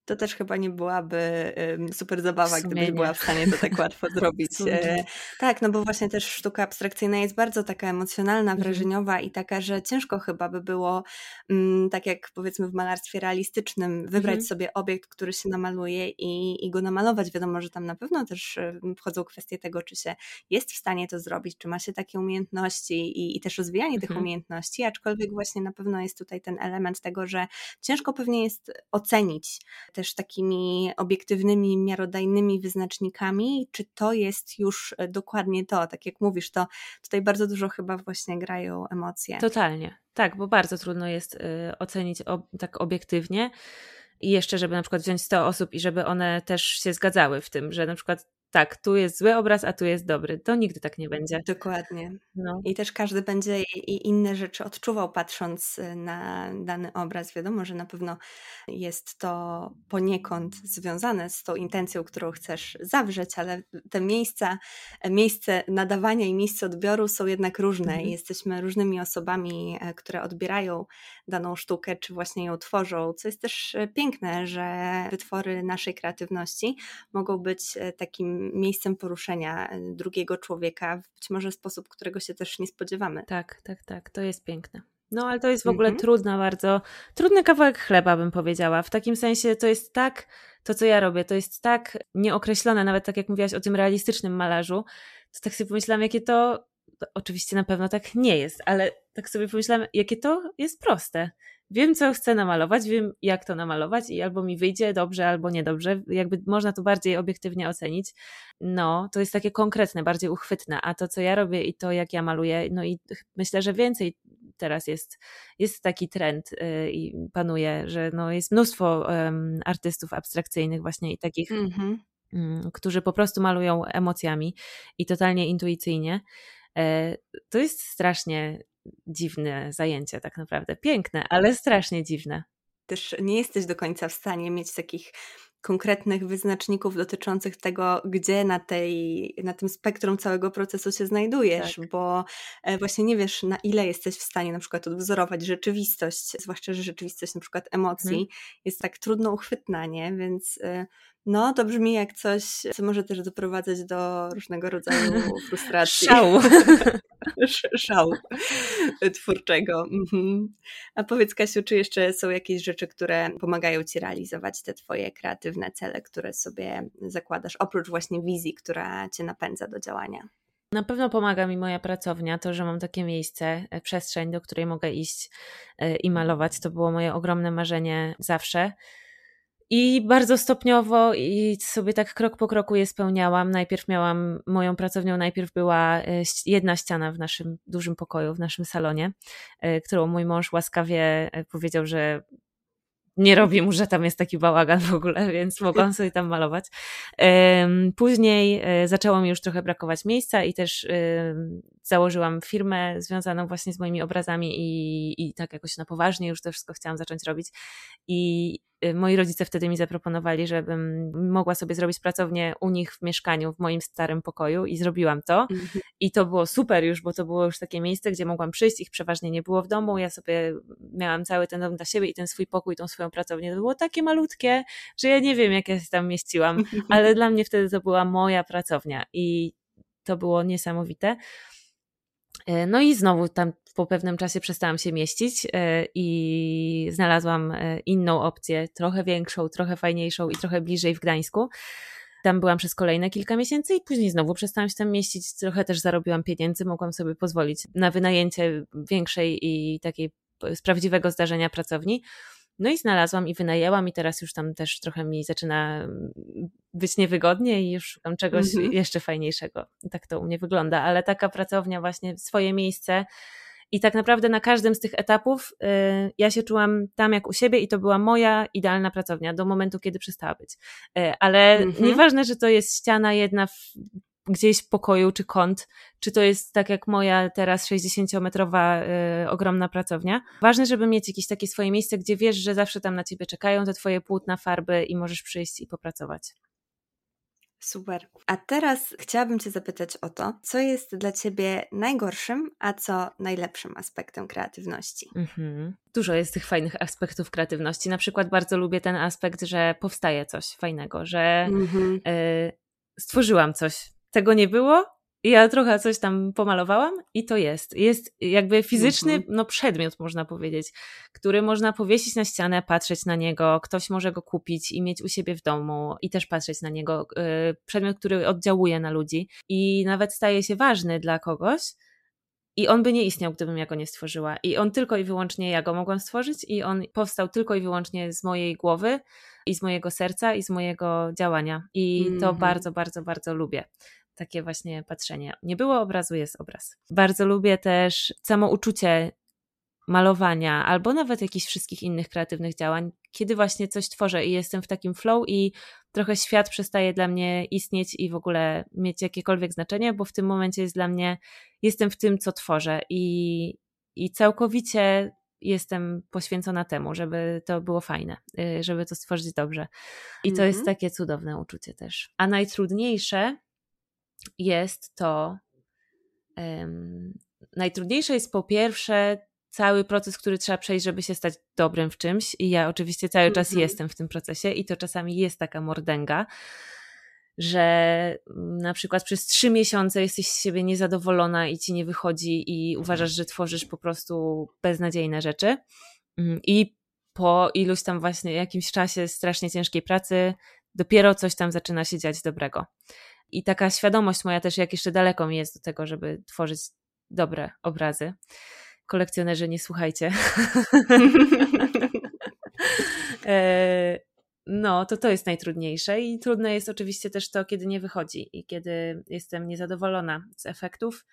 To też chyba nie byłaby super zabawa, gdybyś była w stanie to tak łatwo zrobić. E, tak, no bo właśnie też sztuka abstrakcyjna jest bardzo taka emocjonalna, mhm. wrażeniowa i taka, że ciężko chyba by było, mm, tak jak powiedzmy w malarstwie realistycznym, wybrać mhm. sobie obiekt, który się namaluje i, i go namalować. Wiadomo, że tam na pewno też wchodzą kwestie tego, czy się jest w stanie to zrobić, czy ma się takie umiejętności i, i też rozwijanie mhm. tych umiejętności, aczkolwiek właśnie na pewno jest tutaj ten element tego, że ciężko pewnie jest ocenić też takimi obiektywnymi, miarodajnymi wyznacznikami, czy to jest już e, dokładnie to, tak jak mówisz, to tutaj bardzo dużo chyba właśnie grają emocje. Totalnie, tak, bo bardzo trudno jest y, ocenić tak obiektywnie. I jeszcze, żeby na przykład wziąć 100 osób i żeby one też się zgadzały w tym, że na przykład tak, tu jest zły obraz, a tu jest dobry. To nigdy tak nie będzie. Dokładnie. No. I też każdy będzie i inne rzeczy odczuwał, patrząc y, na dany obraz. Wiadomo, że na pewno jest to poniekąd związane z tą intencją, którą chcesz zawrzeć, ale te miejsca, miejsce nadawania i miejsce odbioru są jednak różne. Mhm. Jesteśmy różnymi osobami, e, które odbierają daną sztukę, czy właśnie ją tworzą, co jest też e, piękne, że wytwory naszej kreatywności mogą być e, takim miejscem poruszenia e, drugiego człowieka, być może w sposób, którego się też nie spodziewamy. Tak, tak, tak, to jest piękne. No, ale to jest w ogóle mm -hmm. trudna bardzo, trudny kawałek chleba, bym powiedziała. W takim sensie to jest tak, to co ja robię, to jest tak nieokreślone, nawet tak jak mówiłaś o tym realistycznym malarzu, to tak sobie pomyślałam, jakie to, to oczywiście na pewno tak nie jest, ale tak sobie pomyślałam, jakie to jest proste wiem, co chcę namalować, wiem, jak to namalować i albo mi wyjdzie dobrze, albo niedobrze. Jakby można to bardziej obiektywnie ocenić. No, to jest takie konkretne, bardziej uchwytne, a to, co ja robię i to, jak ja maluję, no i myślę, że więcej teraz jest, jest taki trend yy, i panuje, że no jest mnóstwo um, artystów abstrakcyjnych właśnie i takich, mm -hmm. um, którzy po prostu malują emocjami i totalnie intuicyjnie. E, to jest strasznie dziwne zajęcie, tak naprawdę. Piękne, ale strasznie dziwne. Też nie jesteś do końca w stanie mieć takich konkretnych wyznaczników dotyczących tego, gdzie na, tej, na tym spektrum całego procesu się znajdujesz, tak. bo e, właśnie nie wiesz, na ile jesteś w stanie na przykład odwzorować rzeczywistość, zwłaszcza, że rzeczywistość na przykład emocji hmm. jest tak trudno uchwytna, nie? Więc e, no, to brzmi jak coś, co może też doprowadzać do różnego rodzaju frustracji. Szału. Szału twórczego. Mhm. A powiedz, Kasiu, czy jeszcze są jakieś rzeczy, które pomagają Ci realizować te Twoje kreatywne cele, które sobie zakładasz, oprócz właśnie wizji, która Cię napędza do działania? Na pewno pomaga mi moja pracownia, to, że mam takie miejsce, e, przestrzeń, do której mogę iść e, i malować. To było moje ogromne marzenie zawsze. I bardzo stopniowo i sobie tak krok po kroku je spełniałam. Najpierw miałam moją pracownią, najpierw była e, jedna ściana w naszym dużym pokoju, w naszym salonie, e, którą mój mąż łaskawie e, powiedział, że nie robi mu, że tam jest taki bałagan w ogóle, więc mogłam sobie tam malować. Później zaczęło mi już trochę brakować miejsca i też założyłam firmę związaną właśnie z moimi obrazami i, i tak jakoś na poważnie już to wszystko chciałam zacząć robić. I moi rodzice wtedy mi zaproponowali, żebym mogła sobie zrobić pracownię u nich w mieszkaniu, w moim starym pokoju i zrobiłam to. Mhm. I to było super już, bo to było już takie miejsce, gdzie mogłam przyjść, ich przeważnie nie było w domu. Ja sobie miałam cały ten dom dla siebie i ten swój pokój, tą swoją pracownię. To było takie malutkie, że ja nie wiem, jak ja się tam mieściłam, ale dla mnie wtedy to była moja pracownia i to było niesamowite. E, no i znowu tam po pewnym czasie przestałam się mieścić e, i znalazłam e, inną opcję, trochę większą, trochę fajniejszą i trochę bliżej w Gdańsku. Tam byłam przez kolejne kilka miesięcy i później znowu przestałam się tam mieścić. Trochę też zarobiłam pieniędzy, mogłam sobie pozwolić na wynajęcie większej i takiej z prawdziwego zdarzenia pracowni. No i znalazłam i wynajęłam i teraz już tam też trochę mi zaczyna mm, być niewygodnie i już szukam czegoś mm -hmm. jeszcze fajniejszego. Tak to u mnie wygląda, ale taka pracownia właśnie, swoje miejsce i tak naprawdę na każdym z tych etapów y, ja się czułam tam jak u siebie i to była moja idealna pracownia do momentu, kiedy przestała być. Y, ale mm -hmm. nieważne, że to jest ściana jedna w gdzieś w pokoju czy kąt, czy to jest tak jak moja teraz 60-metrowa y, ogromna pracownia. Ważne, żeby mieć jakieś takie swoje miejsce, gdzie wiesz, że zawsze tam na ciebie czekają te twoje płótna, farby i możesz przyjść i popracować. Super. A teraz chciałabym Cię zapytać o to, co jest dla Ciebie najgorszym, a co najlepszym aspektem kreatywności? Mhm. Dużo jest tych fajnych aspektów kreatywności. Na przykład bardzo lubię ten aspekt, że powstaje coś fajnego, że mhm. y, stworzyłam coś. Tego nie było, ja trochę coś tam pomalowałam i to jest. Jest jakby fizyczny mhm. no, przedmiot, można powiedzieć, który można powiesić na ścianę, patrzeć na niego, ktoś może go kupić i mieć u siebie w domu i też patrzeć na niego. Y, przedmiot, który oddziałuje na ludzi i nawet staje się ważny dla kogoś. I on by nie istniał, gdybym ja go nie stworzyła. I on tylko i wyłącznie ja go mogłam stworzyć, i on powstał tylko i wyłącznie z mojej głowy, i z mojego serca, i z mojego działania. I mm -hmm. to mhm. bardzo, bardzo, bardzo lubię takie właśnie patrzenie. Nie było obrazu, jest obraz. Bardzo lubię też samo uczucie malowania albo nawet jakichś wszystkich innych kreatywnych działań, kiedy właśnie coś tworzę i jestem w takim flow i trochę świat przestaje dla mnie istnieć i w ogóle mieć jakiekolwiek znaczenie, bo w tym momencie jest dla mnie, jestem w tym, co tworzę i, i całkowicie jestem poświęcona temu, żeby to było fajne, y, żeby to stworzyć dobrze. I to mm -hmm. jest mhm. takie cudowne uczucie też. A najtrudniejsze jest to. Um, najtrudniejsze jest po pierwsze cały proces, który trzeba przejść, żeby się stać dobrym w czymś. I ja oczywiście cały czas mm -hmm. jestem w tym procesie, i to czasami jest taka mordęga, że na przykład przez trzy miesiące jesteś z siebie niezadowolona i ci nie wychodzi, i uważasz, że tworzysz po prostu beznadziejne rzeczy. Mm, I po iluś tam właśnie jakimś czasie strasznie ciężkiej pracy, dopiero coś tam zaczyna się dziać dobrego. I taka świadomość moja też, jak jeszcze daleko mi jest do tego, żeby tworzyć dobre obrazy. Kolekcjonerzy, nie słuchajcie. E, no, to to jest najtrudniejsze i trudne jest oczywiście też to, kiedy nie wychodzi i kiedy jestem niezadowolona z efektów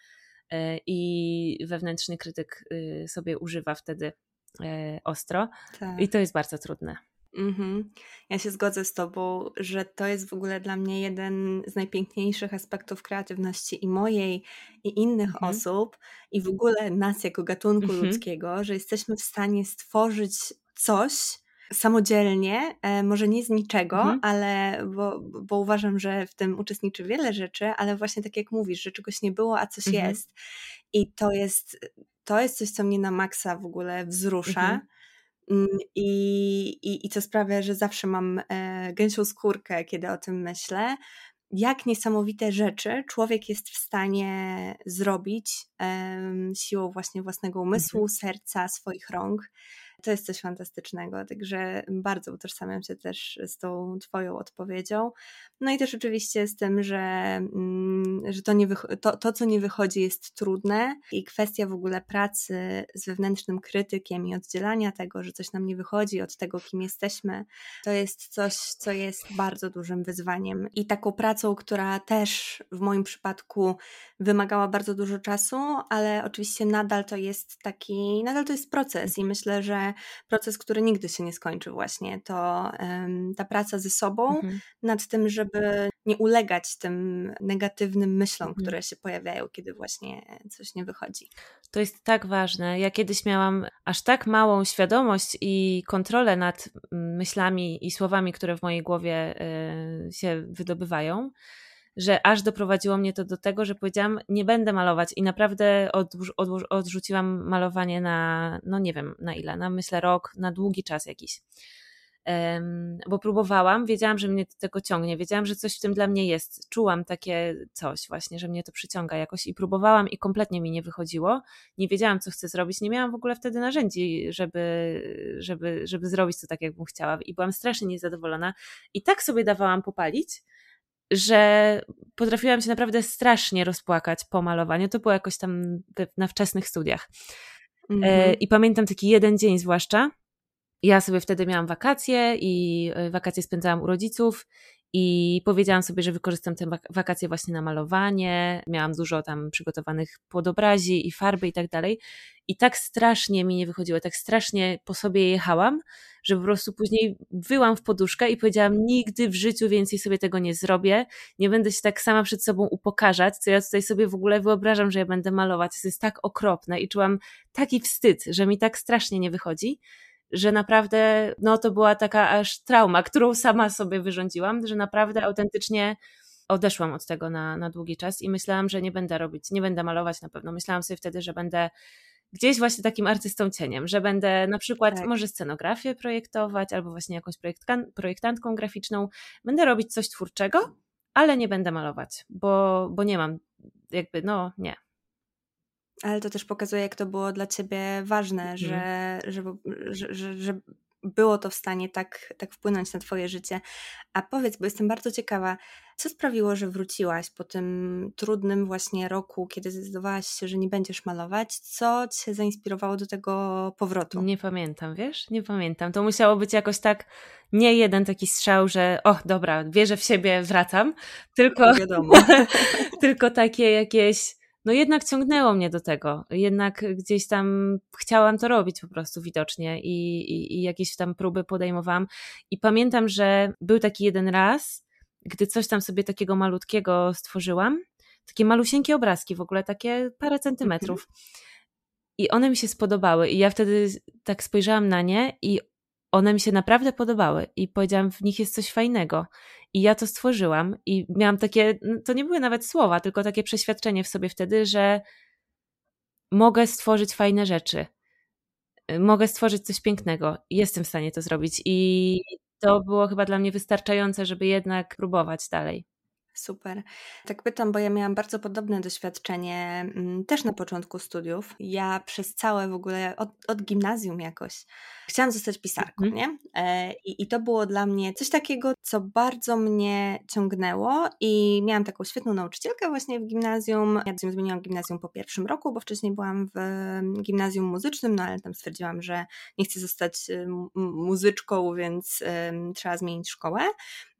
e, i wewnętrzny krytyk y, sobie używa wtedy e, ostro. Tak. I to jest bardzo trudne. Mhm. Ja się zgodzę z Tobą, że to jest w ogóle dla mnie jeden z najpiękniejszych aspektów kreatywności i mojej, i innych mhm. osób, i w ogóle nas jako gatunku mhm. ludzkiego, że jesteśmy w stanie stworzyć coś samodzielnie, e, może nie z niczego, mhm. ale bo, bo uważam, że w tym uczestniczy wiele rzeczy, ale właśnie tak jak mówisz, że czegoś nie było, a coś jest. I to jest, to jest coś, co mnie na maksa w ogóle wzrusza I, i, I to sprawia, że zawsze mam e, gęsią skórkę, kiedy o tym myślę. Jak niesamowite rzeczy człowiek jest w stanie zrobić siłą właśnie własnego umysłu, mhm. serca, swoich rąk to jest coś fantastycznego, także bardzo utożsamiam się też z tą Twoją odpowiedzią. No i też oczywiście z tym, że, mm, że to, nie to, to, co nie wychodzi, jest trudne i kwestia w ogóle pracy z wewnętrznym krytykiem i oddzielania tego, że coś nam nie wychodzi od tego, kim jesteśmy, to jest coś, co jest bardzo dużym wyzwaniem i taką pracą, która też w moim przypadku wymagała bardzo dużo czasu, ale oczywiście nadal to jest taki, nadal to jest proces i myślę, że proces, który nigdy się nie skończy właśnie. To ta praca ze sobą mhm. nad tym, żeby nie ulegać tym negatywnym myślom, mhm. które się pojawiają, kiedy właśnie coś nie wychodzi. To jest tak ważne. Ja kiedyś miałam aż tak małą świadomość i kontrolę nad mm, myślami i słowami, które w mojej głowie y, się wydobywają, że aż doprowadziło mnie to do tego, że powiedziałam, nie będę malować i naprawdę odrzuciłam malowanie na, no nie wiem na ile, na myślę rok, na długi czas jakiś. Um, bo próbowałam, wiedziałam, że mnie do tego ciągnie, wiedziałam, że coś w tym dla mnie jest. Czułam takie coś właśnie, że mnie to przyciąga jakoś i próbowałam i kompletnie mi nie wychodziło. Nie wiedziałam, co chcę zrobić, nie miałam w ogóle wtedy narzędzi, żeby, żeby, żeby zrobić to tak, jak bym chciała i byłam strasznie niezadowolona i tak sobie dawałam popalić, że potrafiłam się naprawdę strasznie rozpłakać po malowaniu. To było jakoś tam na wczesnych studiach. Mm -hmm. I pamiętam taki jeden dzień zwłaszcza. Ja sobie wtedy miałam wakacje i e, wakacje spędzałam u rodziców i powiedziałam sobie, że wykorzystam te wakacje właśnie na malowanie. Miałam dużo tam przygotowanych podobrazi i farby i tak dalej. I tak strasznie mi nie wychodziło, tak strasznie po sobie jechałam, że po prostu później wyłam w poduszkę i powiedziałam: Nigdy w życiu więcej sobie tego nie zrobię. Nie będę się tak sama przed sobą upokarzać, co ja tutaj sobie w ogóle wyobrażam, że ja będę malować. To jest tak okropne i czułam taki wstyd, że mi tak strasznie nie wychodzi że naprawdę no to była taka aż trauma, którą sama sobie wyrządziłam, że naprawdę autentycznie odeszłam od tego na, na długi czas i myślałam, że nie będę robić, nie będę malować na pewno. Myślałam sobie wtedy, że będę gdzieś właśnie takim artystą cieniem, że będę na przykład tak. może scenografię projektować albo właśnie jakąś projektantką graficzną. Będę robić coś twórczego, ale nie będę malować, bo, bo nie mam jakby, no nie. Ale to też pokazuje, jak to było dla ciebie ważne, mm. że, że, że, że, że było to w stanie tak, tak wpłynąć na Twoje życie. A powiedz, bo jestem bardzo ciekawa, co sprawiło, że wróciłaś po tym trudnym właśnie roku, kiedy zdecydowałaś się, że nie będziesz malować? Co Cię zainspirowało do tego powrotu? Nie pamiętam, wiesz? Nie pamiętam. To musiało być jakoś tak, nie jeden taki strzał, że o, dobra, wierzę w siebie, wracam, tylko, wiadomo. tylko takie jakieś no jednak ciągnęło mnie do tego. Jednak gdzieś tam chciałam to robić po prostu widocznie i, i, i jakieś tam próby podejmowałam. I pamiętam, że był taki jeden raz, gdy coś tam sobie takiego malutkiego stworzyłam, takie malusieńkie obrazki w ogóle, takie parę centymetrów. Mhm. I one mi się spodobały. I ja wtedy tak spojrzałam na nie i one mi się naprawdę podobały. I powiedziałam, w nich jest coś fajnego. I ja to stworzyłam i miałam takie, to nie były nawet słowa, tylko takie przeświadczenie w sobie wtedy, że mogę stworzyć fajne rzeczy. Mogę stworzyć coś pięknego. Jestem w stanie to zrobić. I to było chyba dla mnie wystarczające, żeby jednak próbować dalej. Super. Tak pytam, bo ja miałam bardzo podobne doświadczenie mm, też na początku studiów. Ja przez całe w ogóle, od, od gimnazjum jakoś, chciałam zostać pisarką, mm. nie? E, I, I to było dla mnie coś takiego, co bardzo mnie ciągnęło i miałam taką świetną nauczycielkę właśnie w gimnazjum. Ja zmieniłam gimnazjum po pierwszym roku, bo wcześniej byłam w gimnazjum muzycznym, no ale tam stwierdziłam, że nie chcę zostać muzyczką, więc um, trzeba zmienić szkołę.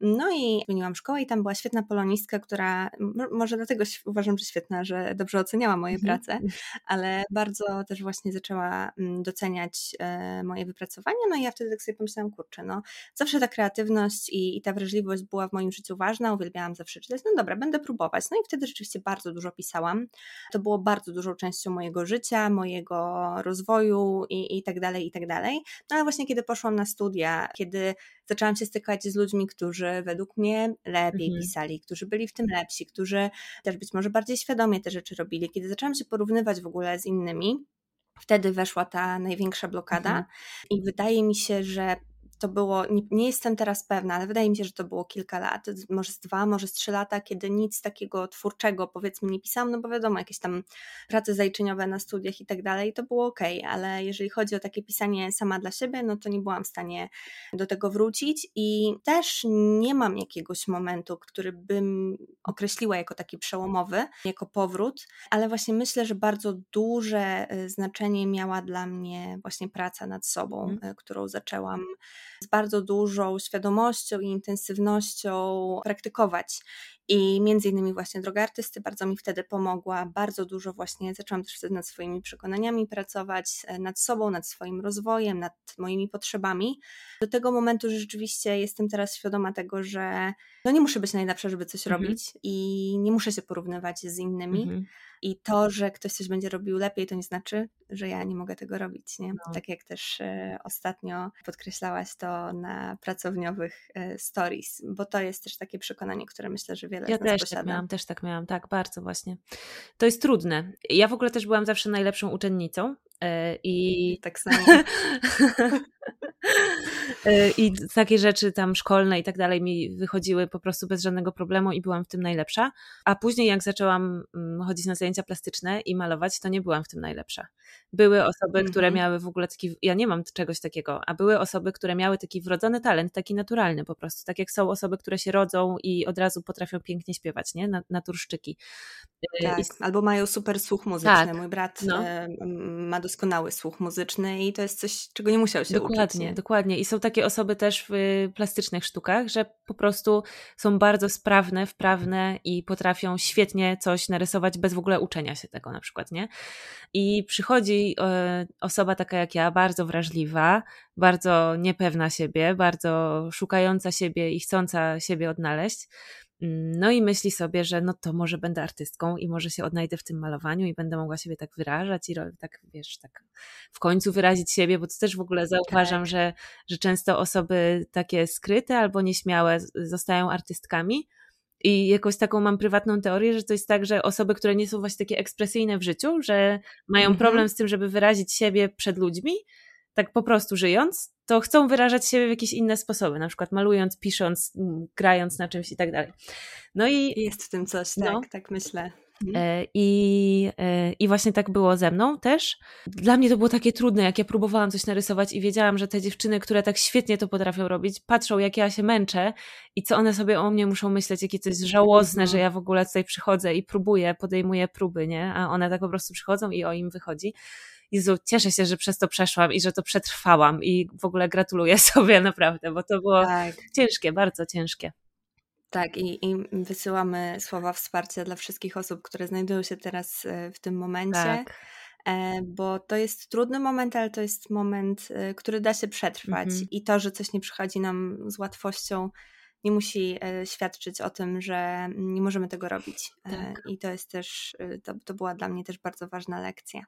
No i zmieniłam szkołę i tam była świetna polonistka, która może dlatego uważam, że świetna, że dobrze oceniała moje mhm. prace, ale bardzo też właśnie zaczęła mm, doceniać e, moje wypracowania. No i ja wtedy tak sobie pomyślałam, kurczę, no zawsze ta kreatywność i, i ta wrażliwość była w moim życiu ważna, uwielbiałam zawsze czytać. No dobra, będę próbować. No i wtedy rzeczywiście bardzo dużo pisałam. To było bardzo dużą częścią mojego życia, mojego rozwoju i, i tak dalej, i tak dalej. No ale właśnie kiedy poszłam na studia, kiedy zaczęłam się stykać z ludźmi, którzy według mnie lepiej mhm. pisali, którzy byli w tym lepsi, którzy też być może bardziej świadomie te rzeczy robili. Kiedy zaczęłam się porównywać w ogóle z innymi, wtedy weszła ta największa blokada mhm. i wydaje mi się, że to było, nie, nie, jestem teraz pewna, ale wydaje mi się, że to było kilka lat, może z dwa, może z trzy lata, kiedy nic takiego twórczego powiedzmy nie pisałam, no bo wiadomo, jakieś tam prace zajczeniowe na studiach i tak dalej, to było ok, ale jeżeli chodzi o takie pisanie sama dla siebie, no to nie byłam w stanie do tego wrócić i też nie mam jakiegoś momentu, który bym określiła jako taki przełomowy, jako powrót, ale właśnie myślę, że bardzo duże y, znaczenie miała dla mnie właśnie praca nad sobą, mm. którą zaczęłam z bardzo dużą świadomością i intensywnością praktykować. I między innymi właśnie droga artysty bardzo mi wtedy pomogła, bardzo dużo właśnie zaczęłam też wtedy nad swoimi przekonaniami pracować, e, nad sobą, nad swoim rozwojem, nad moimi potrzebami. Do tego momentu, że rzeczywiście jestem teraz świadoma tego, że no nie muszę być najlepsza, żeby coś mhm. robić i nie muszę się porównywać z innymi. Mhm. I to, że ktoś coś będzie robił lepiej, to nie znaczy, że ja nie mogę tego robić. Nie? No. Tak jak też e, ostatnio podkreślałaś to na pracowniowych e, stories, bo to jest też takie przekonanie, które myślę, że wiele ja z nas też tak posiada. tak miałam, też tak miałam, tak, bardzo właśnie. To jest trudne. Ja w ogóle też byłam zawsze najlepszą uczennicą e, i tak samo. E, I takie rzeczy tam szkolne i tak dalej mi wychodziły po prostu bez żadnego problemu i byłam w tym najlepsza. A później jak zaczęłam mm, chodzić na zajęcia plastyczne i malować, to nie byłam w tym najlepsza. Były osoby, -hmm. które miały w ogóle taki, ja nie mam czegoś takiego, a były osoby, które miały taki wrodzony talent, taki naturalny po prostu. Tak jak są osoby, które się rodzą i od razu potrafią pięknie śpiewać, nie? Naturszczyki. E, tak, I... albo mają super słuch muzyczny. Tak, Mój brat no. ma doskonały słuch muzyczny i to jest coś, czego nie musiał się Dokładnie. uczyć. Nie? dokładnie. I są takie osoby też w plastycznych sztukach, że po prostu są bardzo sprawne, wprawne i potrafią świetnie coś narysować bez w ogóle uczenia się tego na przykład, nie? I przychodzi e, osoba taka jak ja, bardzo wrażliwa, bardzo niepewna siebie, bardzo szukająca siebie i chcąca siebie odnaleźć no i myśli sobie, że no to może będę artystką i może się odnajdę w tym malowaniu i będę mogła siebie tak wyrażać i tak, wiesz, tak w końcu wyrazić siebie, bo to też w ogóle zauważam, tak. że, że często osoby takie skryte albo nieśmiałe zostają artystkami I jakąś taką mam prywatną teorię, że to jest tak, że osoby, które nie są właśnie takie ekspresyjne w życiu, że mają mhm. problem z tym, żeby wyrazić siebie przed ludźmi, tak po prostu żyjąc, to chcą wyrażać siebie w jakieś inne sposoby, na przykład malując, pisząc, grając na czymś i tak dalej. No i jest w tym coś, tak, no. tak myślę. Mhm. E, I, e, I właśnie tak było ze mną też. Dla mnie to było takie trudne, jak ja próbowałam coś narysować i wiedziałam, że te dziewczyny, które tak świetnie to potrafią robić, patrzą, jak ja się męczę i co one sobie o mnie muszą myśleć, jakie to jest żałosne, mhm. że ja w ogóle tutaj przychodzę i próbuję, podejmuję próby, nie? A one tak po prostu przychodzą i o im wychodzi. Jezu, cieszę się, że przez to przeszłam i że to przetrwałam i w ogóle gratuluję sobie naprawdę, bo to było tak. ciężkie, bardzo ciężkie. Tak, i, i wysyłamy słowa wsparcia dla wszystkich osób, które znajdują się teraz e, w tym momencie. Tak. E, bo to jest trudny moment, ale to jest moment, e, który da się przetrwać. Mhm. I to, że coś nie przychodzi nam z łatwością, nie musi świadczyć o tym, że nie możemy tego robić. Tak. I to jest też, to, to była dla mnie też bardzo ważna lekcja.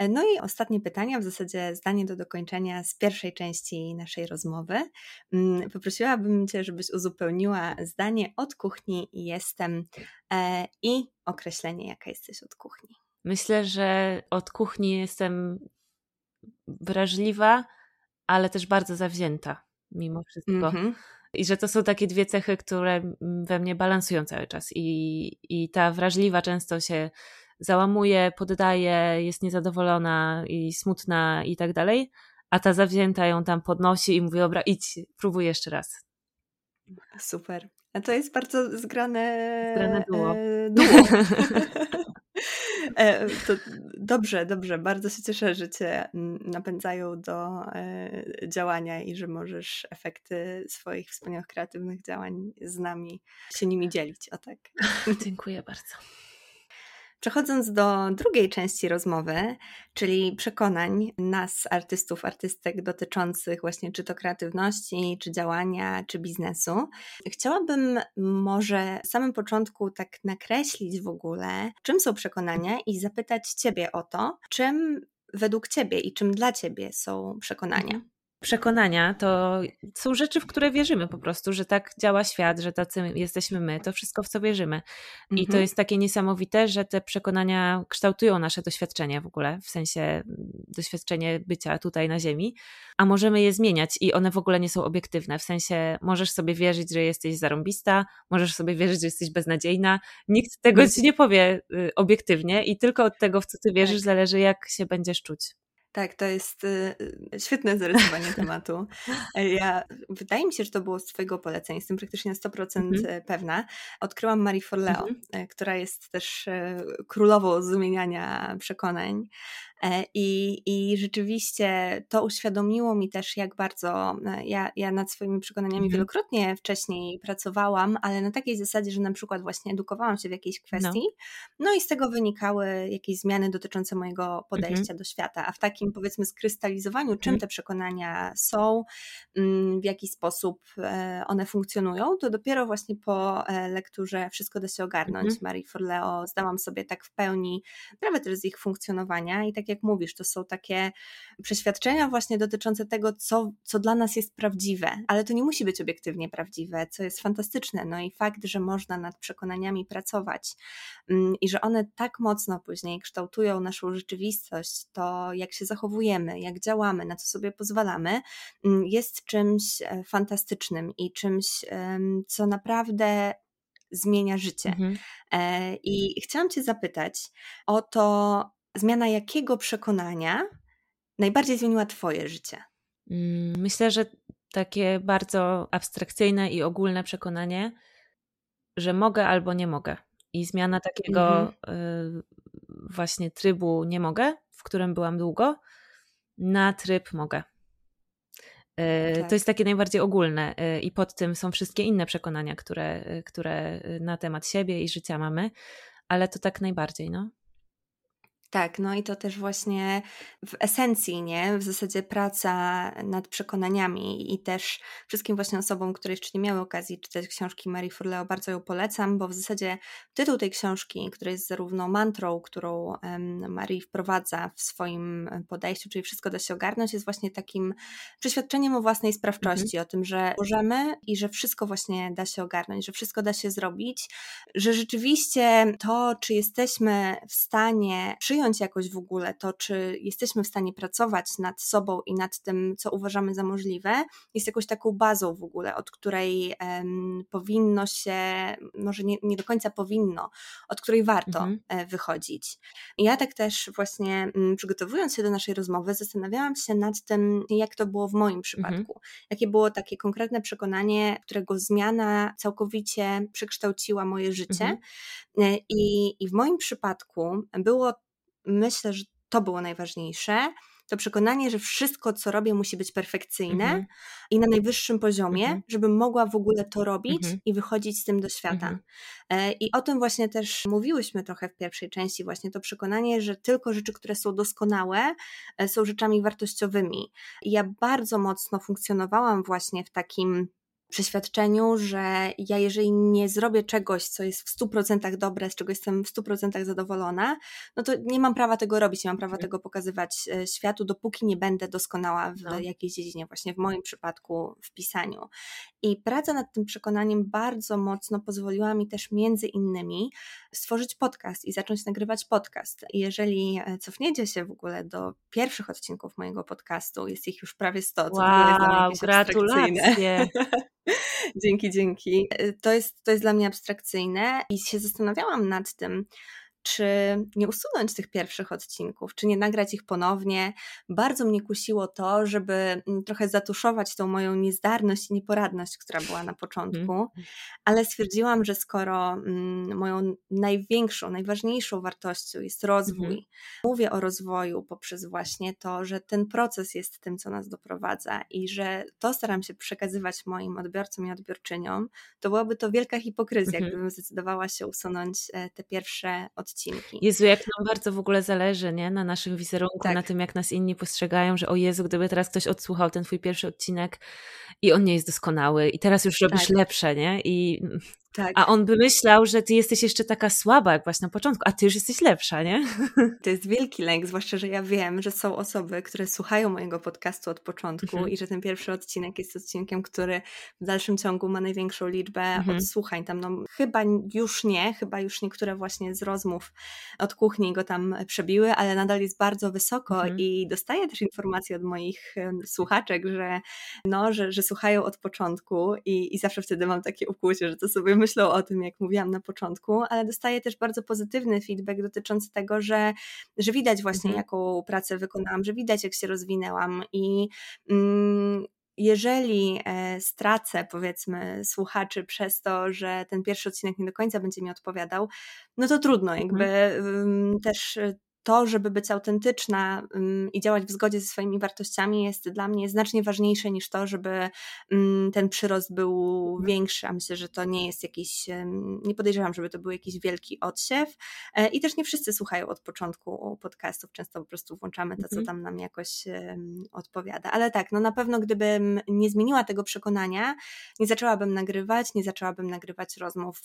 E, no i ostatnie pytania, w zasadzie zdanie do dokończenia z pierwszej części naszej rozmowy. Mm, poprosiłabym Cię, żebyś uzupełniła zdanie od kuchni jestem e, i określenie, jaka jesteś od kuchni. Myślę, że od kuchni jestem wrażliwa, ale też bardzo zawzięta mimo wszystko. Mm-hmm. I że to są takie dwie cechy, które we mnie balansują cały czas. I, i ta wrażliwa często się załamuje, poddaje, jest niezadowolona i smutna i tak dalej, a ta zawzięta ją tam podnosi i mówi, dobra, idź, próbuj jeszcze raz. Super. A to jest bardzo zgrane, zgrane duo. E, duo. e, to dobrze, dobrze. Bardzo się cieszę, że Cię napędzają do e, działania i że możesz efekty swoich wspaniałych kreatywnych działań z nami się nimi dzielić. O tak. Dziękuję bardzo. Przechodząc do drugiej części rozmowy, czyli przekonań nas, artystów, artystek dotyczących właśnie czy to kreatywności, czy działania, czy biznesu, chciałabym może w samym początku tak nakreślić w ogóle, czym są przekonania i zapytać Ciebie o to, czym według Ciebie i czym dla Ciebie są przekonania. Mhm przekonania to są rzeczy, w które wierzymy po prostu, że tak działa świat, że tacy jesteśmy my, to wszystko w co wierzymy. I to mhm. jest takie niesamowite, że te przekonania kształtują nasze doświadczenie w ogóle, w sensie mm, doświadczenie bycia tutaj na Ziemi, a możemy je zmieniać i one w ogóle nie są obiektywne. W sensie możesz sobie wierzyć, że jesteś zarąbista, możesz sobie wierzyć, że jesteś beznadziejna. Nikt tego ci nie powie y, obiektywnie i tylko od tego, w co ty wierzysz, tak. zależy, jak się będziesz czuć. Tak, to jest y, y, świetne zarysowanie tematu. E, ja, wydaje mi się, że to było z Twojego polecenia, jestem praktycznie na 100% mhm. E, pewna. Odkryłam Marie Forleo, mhm. E, która jest też królową zmieniania przekonań. E, I, I rzeczywiście to uświadomiło mi też, jak bardzo e, ja, ja nad swoimi przekonaniami mhm. wielokrotnie wcześniej pracowałam, ale na takiej zasadzie, że na przykład właśnie edukowałam się w jakiejś no. kwestii, no, no i z tego wynikały jakieś zmiany dotyczące mojego mhm. podejścia mhm. do świata, a w takim powiedzmy skrystalizowaniu, czym mhm. te przekonania są, mm, w jaki sposób e, one funkcjonują, to dopiero właśnie po lekturze Wszystko da się ogarnąć mhm. Marii Forleo zdałam sobie tak w pełni sprawę też z ich funkcjonowania i tak jak mówisz, to są takie przeświadczenia właśnie dotyczące tego, co, co dla nas jest prawdziwe, ale to nie musi być obiektywnie prawdziwe, co jest fantastyczne. No i fakt, że można nad przekonaniami pracować mm, i że one tak mocno później kształtują naszą rzeczywistość, to jak się zachowujemy, jak działamy, na co sobie pozwalamy, mm, jest czymś e, fantastycznym i czymś, co naprawdę zmienia życie. Mhm. E, I chciałam Cię zapytać o to, zmiana jakiego przekonania najbardziej zmieniła Twoje życie? Mm, myślę, że takie bardzo abstrakcyjne i ogólne przekonanie, że mogę albo nie mogę. I zmiana takiego mhm. właśnie trybu nie mogę, w którym byłam długo, na tryb mogę. Y, tak. To jest takie najbardziej ogólne y, i pod tym są wszystkie inne przekonania, które, które na temat siebie i życia mamy, ale to tak najbardziej, no. Tak, no i to też właśnie w esencji, nie? W zasadzie praca nad przekonaniami i też wszystkim właśnie osobom, które jeszcze nie miały okazji czytać książki Marii Forleo, bardzo ją polecam, bo w zasadzie tytuł tej książki, który jest zarówno mantrą, którą Marii wprowadza w swoim podejściu, czyli wszystko da się ogarnąć, jest właśnie takim przeświadczeniem o własnej sprawczości, mhm. o tym, że możemy i że wszystko właśnie da się ogarnąć, że wszystko da się zrobić, że rzeczywiście to, czy jesteśmy w stanie przyjąć przyjąć jakoś w ogóle to, czy jesteśmy w stanie pracować nad sobą i nad tym, co uważamy za możliwe, jest jakąś taką bazą w ogóle, od której um, powinno się, może nie, nie, do końca powinno, od której warto mhm. E, wychodzić. Ja tak też właśnie m, mm, przygotowując się do naszej rozmowy, zastanawiałam się nad tym, jak to było w moim mhm. przypadku. Mhm. Jakie było takie konkretne przekonanie, którego zmiana całkowicie przekształciła moje życie. Mhm. E, I, I w moim przypadku było myślę, że to było najważniejsze. To przekonanie, że wszystko, co robię, musi być perfekcyjne mhm. i na najwyższym poziomie, mhm. żebym mogła w ogóle to robić mhm. i wychodzić z tym do świata. Mhm. E, I o tym właśnie też mówiłyśmy trochę w pierwszej części, właśnie to przekonanie, że tylko rzeczy, które są doskonałe, e, są rzeczami wartościowymi. I ja bardzo mocno funkcjonowałam właśnie w takim przeświadczeniu, że ja jeżeli nie zrobię czegoś, co jest w 100% dobre, z czego jestem w 100% zadowolona, no to nie mam prawa tego robić, nie mam prawa tego pokazywać e, światu, dopóki nie będę doskonała w no. jakiejś dziedzinie, właśnie w moim przypadku w pisaniu. I praca nad tym przekonaniem bardzo mocno pozwoliła mi też między innymi stworzyć podcast i zacząć nagrywać podcast. I jeżeli e, cofniecie się w ogóle do pierwszych odcinków mojego podcastu, jest ich już prawie 100, co wow, w ogóle jest dla gratulacje. Dzięki, dzięki. To jest, to jest dla mnie abstrakcyjne i się zastanawiałam nad tym, czy nie usunąć tych pierwszych odcinków, czy nie nagrać ich ponownie. Bardzo mnie kusiło to, żeby mm, trochę zatuszować tą moją niezdarność i nieporadność, która była na początku, mm. ale stwierdziłam, że skoro mm, moją największą, najważniejszą wartością jest rozwój, mm. mówię o rozwoju poprzez właśnie to, że ten proces jest tym, co nas doprowadza i że to staram się przekazywać moim odbiorcom i odbiorczyniom, to byłaby to wielka hipokryzja, -hmm. gdybym zdecydowała się usunąć e, te pierwsze odcinki odcinki. Jezu, jak nam bardzo w ogóle zależy, nie? Na naszym wizerunku, tak. na tym, jak nas inni postrzegają, że o Jezu, gdyby teraz ktoś odsłuchał ten twój pierwszy odcinek i on nie jest doskonały i teraz już robisz tak. lepsze, nie? I tak. A on by myślał, że ty jesteś jeszcze taka słaba, jak właśnie na początku, a ty już jesteś lepsza, nie? To jest wielki lęk, zwłaszcza, że ja wiem, że są osoby, które słuchają mojego podcastu od początku mhm. i że ten pierwszy odcinek jest odcinkiem, który w dalszym ciągu ma największą liczbę mhm. odsłuchań. Tam no, chyba już nie, chyba już niektóre właśnie z rozmów od kuchni go tam przebiły, ale nadal jest bardzo wysoko mhm. i dostaję też informacje od moich słuchaczek, że no, że, że słuchają od początku i, i zawsze wtedy mam takie ukłucie, że to sobie myślą o tym, jak mówiłam na początku, ale dostaję też bardzo pozytywny feedback dotyczący tego, że, że widać właśnie, mhm. jaką pracę wykonałam, że widać, jak się rozwinęłam i mm, jeżeli e, stracę, powiedzmy, słuchaczy przez to, że ten pierwszy odcinek nie do końca będzie mi odpowiadał, no to trudno, jakby mhm. też to, żeby być autentyczna i działać w zgodzie ze swoimi wartościami, jest dla mnie znacznie ważniejsze niż to, żeby ten przyrost był większy. A myślę, że to nie jest jakiś, nie podejrzewam, żeby to był jakiś wielki odsiew. E, I też nie wszyscy słuchają od początku podcastów, często po prostu włączamy to, co mhm. tam nam jakoś odpowiada. Ale tak, no na pewno, gdybym nie zmieniła tego przekonania, nie zaczęłabym nagrywać, nie zaczęłabym nagrywać rozmów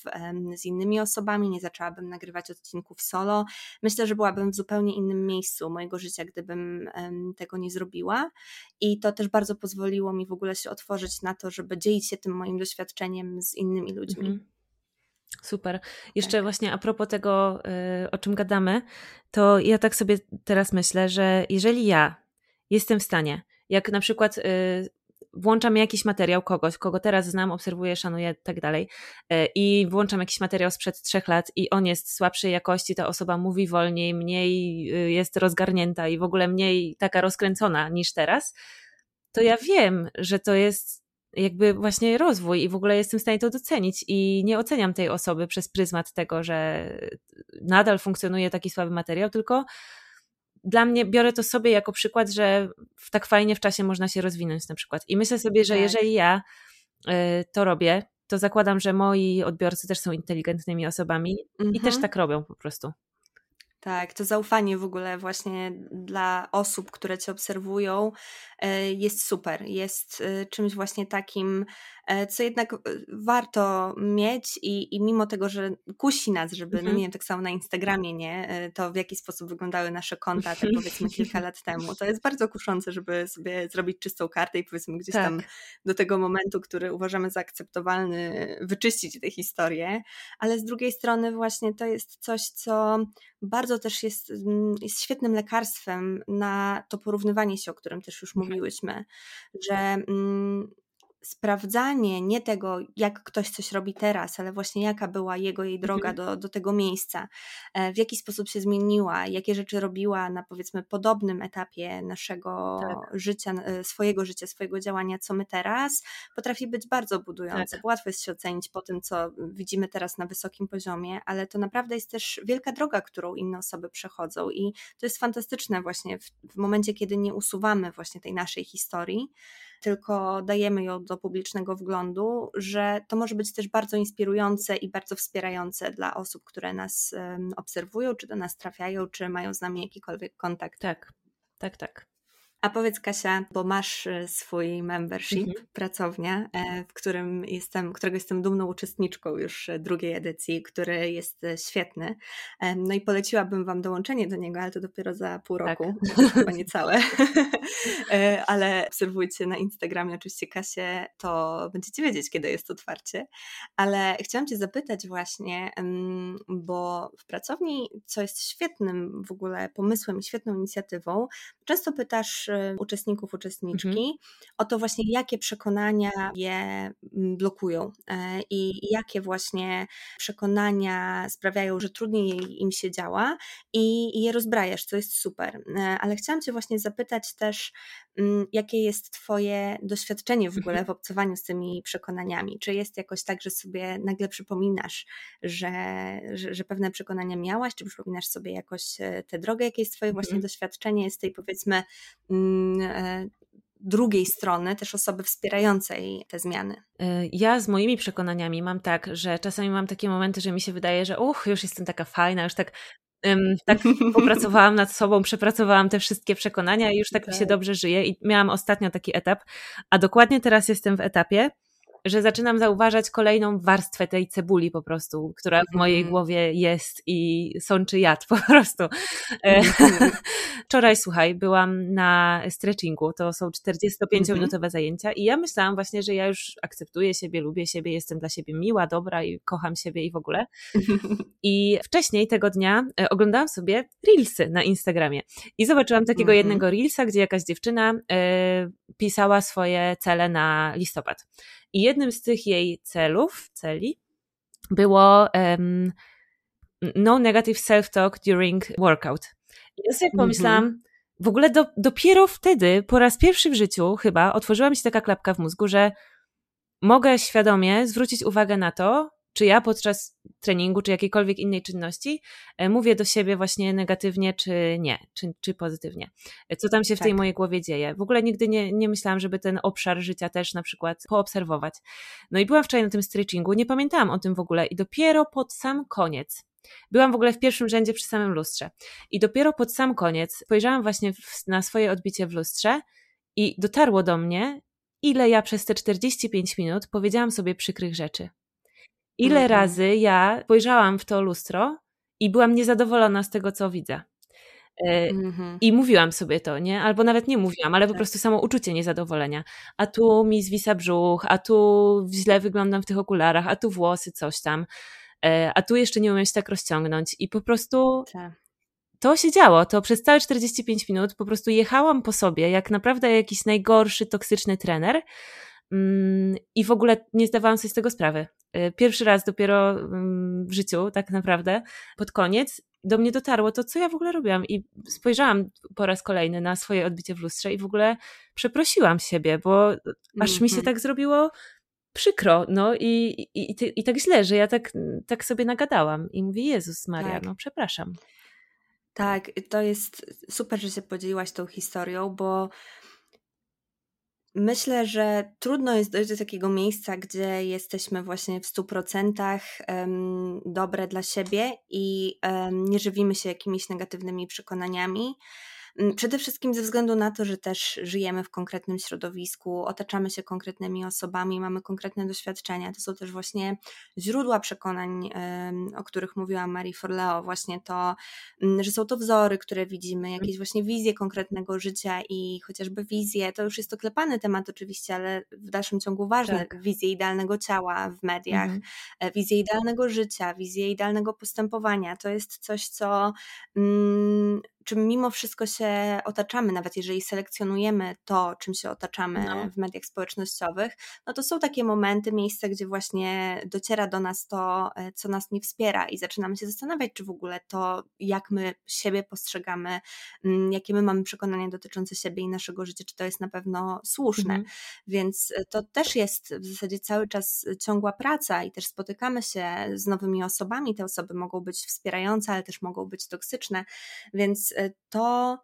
z innymi osobami, nie zaczęłabym nagrywać odcinków solo. Myślę, że byłabym w zupełnie innym miejscu mojego życia, gdybym tego nie zrobiła. I to też bardzo pozwoliło mi w ogóle się otworzyć na to, żeby dzielić się tym moim doświadczeniem z innymi ludźmi. Mhm. Super. Jeszcze tak. właśnie a propos tego, y, o czym gadamy, to ja tak sobie teraz myślę, że jeżeli ja jestem w stanie, jak na przykład y, włączam jakiś materiał kogoś, kogo teraz znam, obserwuję, szanuję tak dalej e, i włączam jakiś materiał sprzed trzech lat i on jest słabszej jakości, ta osoba mówi wolniej, mniej y, jest rozgarnięta i w ogóle mniej taka rozkręcona niż teraz, to ja wiem, że to jest jakby właśnie rozwój i w ogóle jestem w stanie to docenić i nie oceniam tej osoby przez pryzmat tego, że nadal funkcjonuje taki słaby materiał, tylko dla mnie biorę to sobie jako przykład, że tak fajnie w czasie można się rozwinąć na przykład. I myślę sobie, że tak. jeżeli ja y, to robię, to zakładam, że moi odbiorcy też są inteligentnymi osobami i też mhm. tak robią po prostu. Tak, to zaufanie w ogóle właśnie dla osób, które cię obserwują, e, jest super. Jest e, czymś właśnie takim, e, co jednak warto mieć i, i mimo tego, że kusi nas, żeby, no mhm. no nie wiem, tak samo na Instagramie, nie, to w jaki sposób wyglądały nasze konta, tak powiedzmy kilka lat temu, to jest bardzo kuszące, żeby sobie zrobić czystą kartę i powiedzmy gdzieś tak. tam do tego momentu, który uważamy za akceptowalny, wyczyścić tę historię, ale z drugiej strony właśnie to jest coś, co bardzo też jest, mm, jest świetnym lekarstwem na to porównywanie się, o którym też już mhm. mówiłyśmy, że mm, sprawdzanie nie tego, jak ktoś coś robi teraz, ale właśnie jaka była jego, jej droga mhm. do, do tego miejsca, e, w jaki sposób się zmieniła, jakie rzeczy robiła na powiedzmy podobnym etapie naszego tak. życia, e, swojego życia, swojego działania, co my teraz, potrafi być bardzo budujące. Tak. Łatwo jest się ocenić po tym, co widzimy teraz na wysokim poziomie, ale to naprawdę jest też wielka droga, którą inne osoby przechodzą i to jest fantastyczne właśnie w, w momencie, kiedy nie usuwamy właśnie tej naszej historii, tylko dajemy ją do publicznego wglądu, że to może być też bardzo inspirujące i bardzo wspierające dla osób, które nas obserwują, czy do nas trafiają, czy mają z nami jakikolwiek kontakt. Tak, tak, tak. A powiedz Kasia, bo masz e, swój membership, mhm. pracownia, e, w którym jestem, którego jestem dumną uczestniczką już e, drugiej edycji, który jest świetny. No i poleciłabym Wam dołączenie do niego, ale to dopiero za pół tak. roku, tak. chyba niecałe. ale obserwujcie na Instagramie oczywiście Kasię, to będziecie wiedzieć, kiedy jest otwarcie. Ale chciałam Cię zapytać właśnie, bo w pracowni, co jest świetnym w ogóle pomysłem i świetną inicjatywą, często pytasz uczestników, uczestniczki, mhm. o to właśnie, jakie przekonania je mm, blokują e, i jakie właśnie przekonania sprawiają, że trudniej im się działa i je rozbrajasz, co jest super. E, ale chciałam Cię właśnie zapytać też, jakie jest Twoje doświadczenie w ogóle mhm. w obcowaniu z tymi przekonaniami? Czy jest jakoś tak, że sobie nagle przypominasz, że, że, że pewne przekonania miałaś, czy przypominasz sobie jakoś e, tę drogę, jakie jest Twoje właśnie mhm. doświadczenie z tej powiedzmy Mm, e, drugiej strony, też osoby wspierającej te zmiany. E, ja z moimi przekonaniami mam tak, że czasami mam takie momenty, że mi się wydaje, że uch, już jestem taka fajna, już tak tak popracowałam nad sobą, przepracowałam te wszystkie przekonania i już tak, mi się tak. dobrze żyje i miałam ostatnio taki etap, a dokładnie teraz jestem w etapie, że zaczynam zauważać kolejną warstwę tej cebuli po prostu, która w mojej mm. głowie jest i sączy jad po prostu. E, mm. Wczoraj, słuchaj, byłam na stretchingu, to są 45-minutowe mm-hmm. zajęcia i ja myślałam właśnie, że ja już akceptuję siebie, lubię siebie, jestem dla siebie miła, dobra i kocham siebie i w ogóle. I wcześniej tego dnia e, oglądałam sobie reelsy na Instagramie i zobaczyłam takiego jednego reelsa, gdzie jakaś dziewczyna y, pisała swoje cele na listopad. I jednym z tych jej celów, celi, było um, no negative self-talk during workout. I ja sobie pomyślałam, mm -hmm. w ogóle do, dopiero wtedy, po raz pierwszy w życiu chyba, otworzyła mi się taka klapka w mózgu, że mogę świadomie zwrócić uwagę na to, czy ja podczas treningu, czy jakiejkolwiek innej czynności e, mówię do siebie właśnie negatywnie, czy nie, czy, czy pozytywnie. E, co tam się w tak. tej mojej głowie dzieje. W ogóle nigdy nie, nie myślałam, żeby ten obszar życia też na przykład poobserwować. No i byłam wczoraj na tym stretchingu, nie pamiętałam o tym w ogóle i dopiero pod sam koniec, Byłam w ogóle w pierwszym rzędzie przy samym lustrze. I dopiero pod sam koniec spojrzałam właśnie w, na swoje odbicie w lustrze i dotarło do mnie, ile ja przez te 45 minut powiedziałam sobie przykrych rzeczy. Ile mhm. razy ja spojrzałam w to lustro i byłam niezadowolona z tego, co widzę. E, mhm. I mówiłam sobie to, nie? Albo nawet nie mówiłam, ale po tak. prostu samo uczucie niezadowolenia. A tu mi zwisa brzuch, a tu źle wyglądam w tych okularach, a tu włosy, coś tam. E, a tu jeszcze nie umiem się tak rozciągnąć. I po prostu tak. to się działo. To przez całe 45 minut po prostu jechałam po sobie, jak naprawdę jakiś najgorszy, toksyczny trener. Mm, I w ogóle nie zdawałam sobie z tego sprawy. E, pierwszy raz dopiero mm, w życiu, tak naprawdę, pod koniec, do mnie dotarło to, co ja w ogóle robiłam. I spojrzałam po raz kolejny na swoje odbicie w lustrze i w ogóle przeprosiłam siebie, bo aż mi się mhm. tak zrobiło przykro, no i, i, i, i tak źle, że ja tak, tak sobie nagadałam. I mówię, Jezus Maria, tak. no przepraszam. Tak, to jest super, że się podzieliłaś tą historią, bo Myślę, że trudno jest dojść do takiego miejsca, gdzie jesteśmy właśnie w 100% um, dobre dla siebie i nie żywimy się jakimiś negatywnymi przekonaniami. Mm, przede wszystkim ze względu na to, że też żyjemy w konkretnym środowisku, otaczamy się konkretnymi osobami, mamy konkretne doświadczenia. To są też właśnie źródła przekonań, o których mówiła Marie Forleo, właśnie to, mm, że są to wzory, które widzimy, mhm. jakieś właśnie wizje konkretnego życia i chociażby wizje, to już jest oklepany temat oczywiście, ale w dalszym ciągu ważny, tak. wizje idealnego ciała w mediach, mhm. E, wizje idealnego życia, wizje idealnego postępowania. To jest coś, co mm, czym mimo wszystko się otaczamy, nawet jeżeli selekcjonujemy to, czym się otaczamy no. w mediach społecznościowych, no to są takie momenty, miejsca, gdzie właśnie dociera do nas to, e, co nas nie wspiera i zaczynamy się zastanawiać, czy w ogóle to, jak my siebie postrzegamy, mm, jakie my mamy przekonania dotyczące siebie i naszego życia, czy to jest na pewno słuszne. Mhm. Więc e, to też jest w zasadzie cały czas ciągła praca i też spotykamy się z nowymi osobami. Te osoby mogą być wspierające, ale też mogą być toksyczne, więc E, to,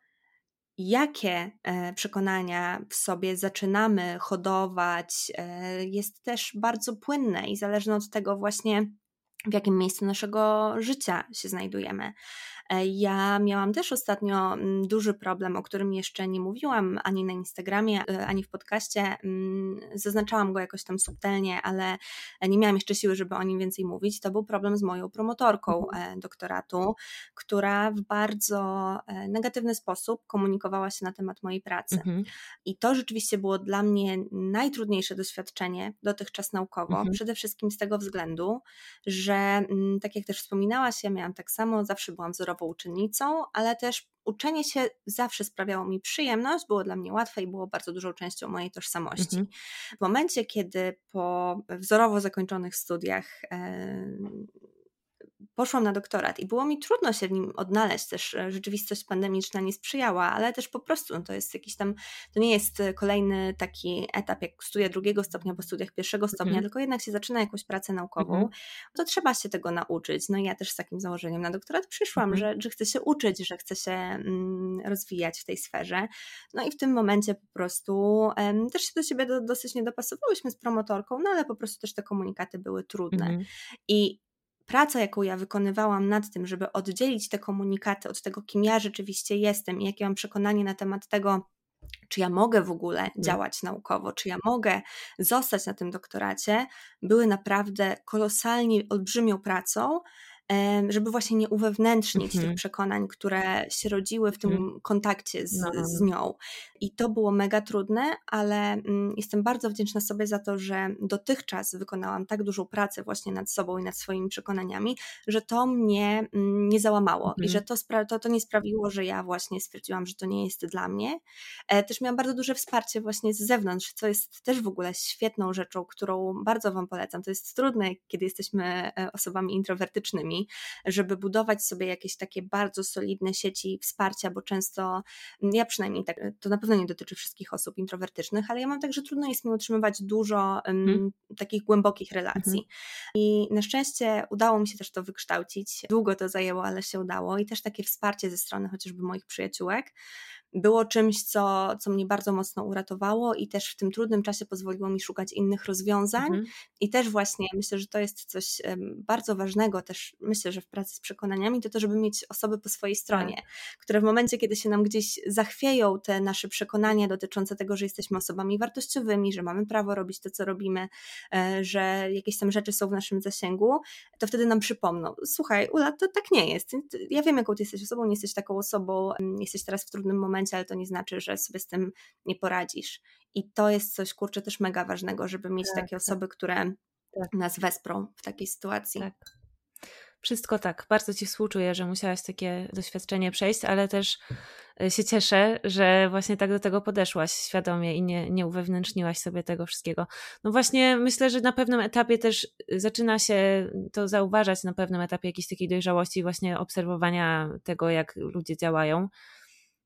jakie e, przekonania w sobie zaczynamy hodować, e, jest też bardzo płynne i zależne od tego właśnie, w jakim miejscu naszego życia się znajdujemy. E, ja miałam też ostatnio mm, duży problem, o którym jeszcze nie mówiłam ani na Instagramie, e, ani w podcaście. Mm, zaznaczałam go jakoś tam subtelnie, ale nie miałam jeszcze siły, żeby o nim więcej mówić. To był problem z moją promotorką mhm. e, doktoratu, która w bardzo negatywny sposób komunikowała się na temat mojej pracy. Mhm. I to rzeczywiście było dla mnie najtrudniejsze doświadczenie dotychczas naukowo. Mhm. Przede wszystkim z tego względu, że mm, tak jak też wspominałaś, ja miałam tak samo, zawsze byłam wzorową uczennicą, ale też uczenie się zawsze sprawiało mi przyjemność, było dla mnie łatwe i było bardzo dużą częścią mojej tożsamości. Mhm. W momencie, kiedy po wzorowo zakończonych studiach poszłam na doktorat i było mi trudno się w nim odnaleźć, też e, rzeczywistość pandemiczna nie sprzyjała, ale też po prostu no to jest jakiś tam, to nie jest e, kolejny taki etap jak studia drugiego stopnia po studiach pierwszego stopnia, mm. tylko jednak się zaczyna jakąś pracę naukową, mm. to trzeba się tego nauczyć. No i ja też z takim założeniem na doktorat przyszłam, mm. że, że chcę się uczyć, że chcę się mm, rozwijać w tej sferze. No i w tym momencie po prostu też się do siebie do, dosyć nie dopasowałyśmy z promotorką, no ale po prostu też te komunikaty były trudne. Mhm. I praca, jaką ja wykonywałam nad tym, żeby oddzielić te komunikaty od tego, kim ja rzeczywiście jestem i jakie mam przekonanie na temat tego, czy ja mogę w ogóle tak. działać naukowo, czy ja mogę zostać na tym doktoracie, były naprawdę kolosalnie olbrzymią pracą, żeby właśnie nie uwewnętrznić tych mhm. przekonań, które się rodziły w tym mhm. kontakcie z, no. z nią. I to było mega trudne, ale mm, jestem bardzo wdzięczna sobie za to, że dotychczas wykonałam tak dużą pracę właśnie nad sobą i nad swoimi przekonaniami, że to mnie mm, nie załamało i mhm. że to, to, to nie sprawiło, że ja właśnie stwierdziłam, że to nie jest dla mnie. E, też miałam bardzo duże wsparcie właśnie z zewnątrz, co jest też w ogóle świetną rzeczą, którą bardzo Wam polecam. To jest trudne, kiedy jesteśmy e, osobami introwertycznymi, żeby budować sobie jakieś takie bardzo solidne sieci wsparcia, bo często, mm, ja przynajmniej tak, to na pewno nie dotyczy wszystkich osób introwertycznych, ale ja mam tak, że trudno jest mi utrzymywać dużo um, takich głębokich relacji. Mhm. I na szczęście udało mi się też to wykształcić. Długo to zajęło, ale się udało i też takie wsparcie ze strony chociażby moich przyjaciółek było czymś, co, co mnie bardzo mocno uratowało i też w tym trudnym czasie pozwoliło mi szukać innych rozwiązań. Mhm. I też właśnie myślę, że to jest coś bardzo ważnego, też myślę, że w pracy z przekonaniami, to to, żeby mieć osoby po swojej stronie, tak. które w momencie, kiedy się nam gdzieś zachwieją te nasze przekonania dotyczące tego, że jesteśmy osobami wartościowymi, że mamy prawo robić to, co robimy, e, że jakieś tam rzeczy są w naszym zasięgu, to wtedy nam przypomną, słuchaj, Ula, to tak nie jest. Ja wiem, jaką ty jesteś osobą, nie jesteś taką osobą, jesteś teraz w trudnym momencie, momencie, ale to nie znaczy, że sobie z tym nie poradzisz. I to jest coś, kurczę, też mega ważnego, żeby mieć tak, takie tak. osoby, które tak. nas wesprą w takiej sytuacji. Tak. Wszystko tak. Bardzo Ci współczuję, że musiałaś takie doświadczenie przejść, ale też e, się cieszę, że właśnie tak do tego podeszłaś świadomie i nie, nie uwewnętrzniłaś sobie tego wszystkiego. No właśnie myślę, że na pewnym etapie też zaczyna się to zauważać, na pewnym etapie jakiejś takiej dojrzałości, właśnie obserwowania tego, jak ludzie działają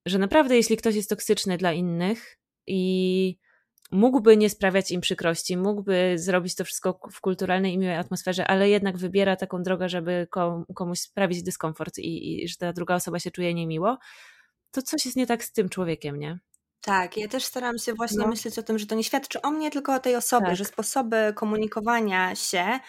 że naprawdę jeśli ktoś jest toksyczny dla innych i mógłby nie sprawiać im przykrości, mógłby zrobić to wszystko w kulturalnej i miłej atmosferze, ale jednak wybiera taką drogę, żeby komuś sprawić dyskomfort i, i że ta druga osoba się czuje niemiło, to coś jest nie tak z tym człowiekiem, nie? Tak, ja też staram się właśnie no. myśleć o tym, że to nie świadczy o mnie, tylko o tej osobie, tak. że sposoby komunikowania się,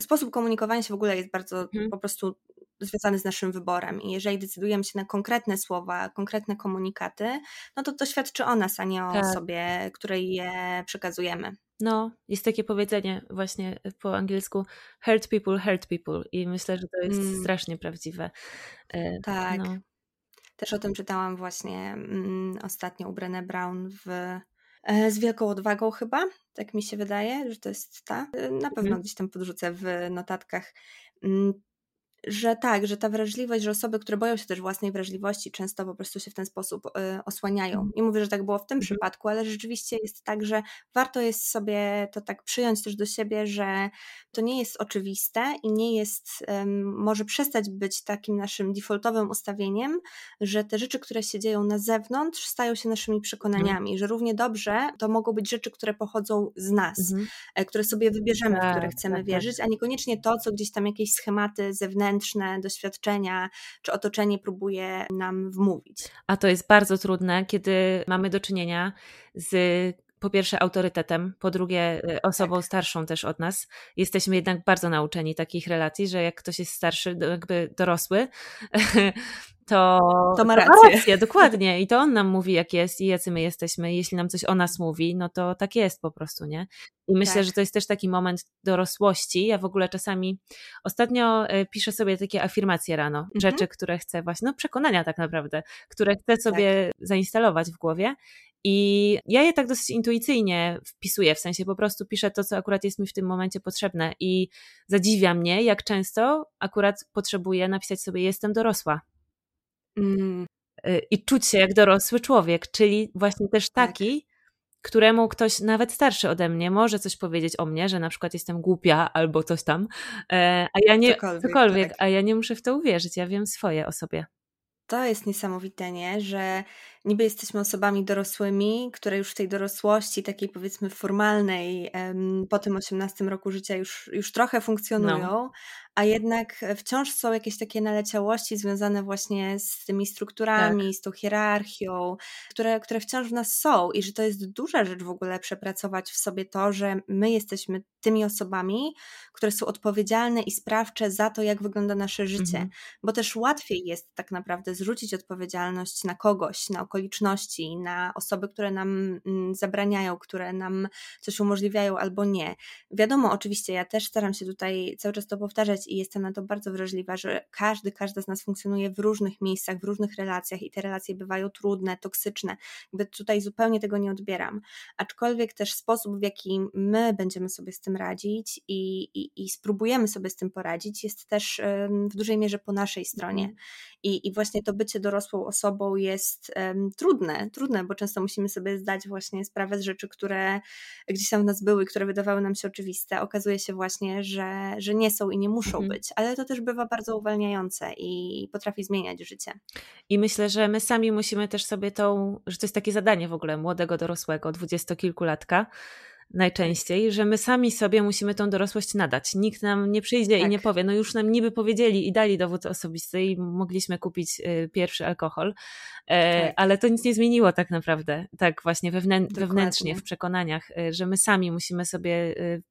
sposób komunikowania się w ogóle jest bardzo mhm. po prostu związany z naszym wyborem. I jeżeli decydujemy się na konkretne słowa, konkretne komunikaty, no to to świadczy o nas, a nie o tak. osobie, której je przekazujemy. No, jest takie powiedzenie właśnie po angielsku hurt people, hurt people i myślę, że to jest mm. strasznie prawdziwe. E, tak. No. Też o tym czytałam właśnie mm, ostatnio u Brené Brown w e, z wielką odwagą chyba, tak mi się wydaje, że to jest ta. E, na pewno mm. gdzieś tam podrzucę w notatkach. Że tak, że ta wrażliwość, że osoby, które boją się też własnej wrażliwości, często po prostu się w ten sposób y, osłaniają. Mhm. Nie mówię, że tak było w tym mhm. przypadku, ale rzeczywiście jest tak, że warto jest sobie to tak przyjąć też do siebie, że to nie jest oczywiste i nie jest, może przestać być takim naszym defaultowym ustawieniem, że te rzeczy, które się dzieją na zewnątrz, stają się naszymi przekonaniami, mhm. że równie dobrze to mogą być rzeczy, które pochodzą z nas, mhm. E, które sobie wybierzemy, w które tak, chcemy tak, wierzyć, tak. a niekoniecznie to, co gdzieś tam jakieś schematy zewnętrzne, zewnętrzne doświadczenia czy otoczenie próbuje nam wmówić. A to jest bardzo trudne, kiedy mamy do czynienia z po pierwsze autorytetem, po drugie y, osobą tak. starszą też od nas. Jesteśmy jednak bardzo nauczeni takich relacji, że jak ktoś jest starszy, jakby dorosły, to, to ma rację. rację. Dokładnie. I to on nam mówi, jak jest i jacy my jesteśmy. Jeśli nam coś o nas mówi, no to tak jest po prostu, nie? I myślę, tak. że to jest też taki moment dorosłości. Ja w ogóle czasami ostatnio e, piszę sobie takie afirmacje rano, mhm. rzeczy, które chcę właśnie, no przekonania tak naprawdę, które chcę sobie tak. zainstalować w głowie. I ja je tak dosyć intuicyjnie wpisuję, w sensie po prostu piszę to, co akurat jest mi w tym momencie potrzebne. I zadziwia mnie, jak często akurat potrzebuję napisać sobie: Jestem dorosła. Mm. Y, I czuć się jak dorosły człowiek, czyli właśnie też tak. taki, tak. któremu ktoś nawet starszy ode mnie może coś powiedzieć o mnie, że na przykład jestem głupia albo coś tam, e, a ja nie, cokolwiek, cokolwiek tak. a ja nie muszę w to uwierzyć, ja wiem swoje o sobie. To jest niesamowite, nie? że niby jesteśmy osobami dorosłymi, które już w tej dorosłości, takiej powiedzmy formalnej, po tym 18 roku życia już, już trochę funkcjonują, no a jednak wciąż są jakieś takie naleciałości związane właśnie z tymi strukturami, tak. z tą hierarchią, które, które wciąż w nas są i że to jest duża rzecz w ogóle przepracować w sobie to, że my jesteśmy tymi osobami, które są odpowiedzialne i sprawcze za to, jak wygląda nasze życie, mhm. bo też łatwiej jest tak naprawdę zrzucić odpowiedzialność na kogoś, na okoliczności, na osoby, które nam mm, zabraniają, które nam coś umożliwiają albo nie. Wiadomo, oczywiście, ja też staram się tutaj cały czas to powtarzać i jestem na to bardzo wrażliwa, że każdy, każda z nas funkcjonuje w różnych miejscach, w różnych relacjach i te relacje bywają trudne, toksyczne. Jakby tutaj zupełnie tego nie odbieram. Aczkolwiek też sposób, w jaki my będziemy sobie z tym radzić i, i, i spróbujemy sobie z tym poradzić, jest też w dużej mierze po naszej stronie. I, i właśnie to bycie dorosłą osobą jest um, trudne, trudne, bo często musimy sobie zdać właśnie sprawę z rzeczy, które gdzieś tam w nas były, które wydawały nam się oczywiste. Okazuje się właśnie, że, że nie są i nie muszą mhm. być, ale to też bywa bardzo uwalniające i potrafi zmieniać życie. I myślę, że my sami musimy też sobie tą, że to jest takie zadanie w ogóle młodego dorosłego, dwudziestokilkulatka, najczęściej, że my sami sobie musimy tą dorosłość nadać. Nikt nam nie przyjdzie tak. i nie powie, no już nam niby powiedzieli i dali dowód osobisty i mogliśmy kupić y, pierwszy alkohol, e, tak. ale to nic nie zmieniło tak naprawdę, tak właśnie wewnę wewnętrznie w przekonaniach, y, że my sami musimy sobie y,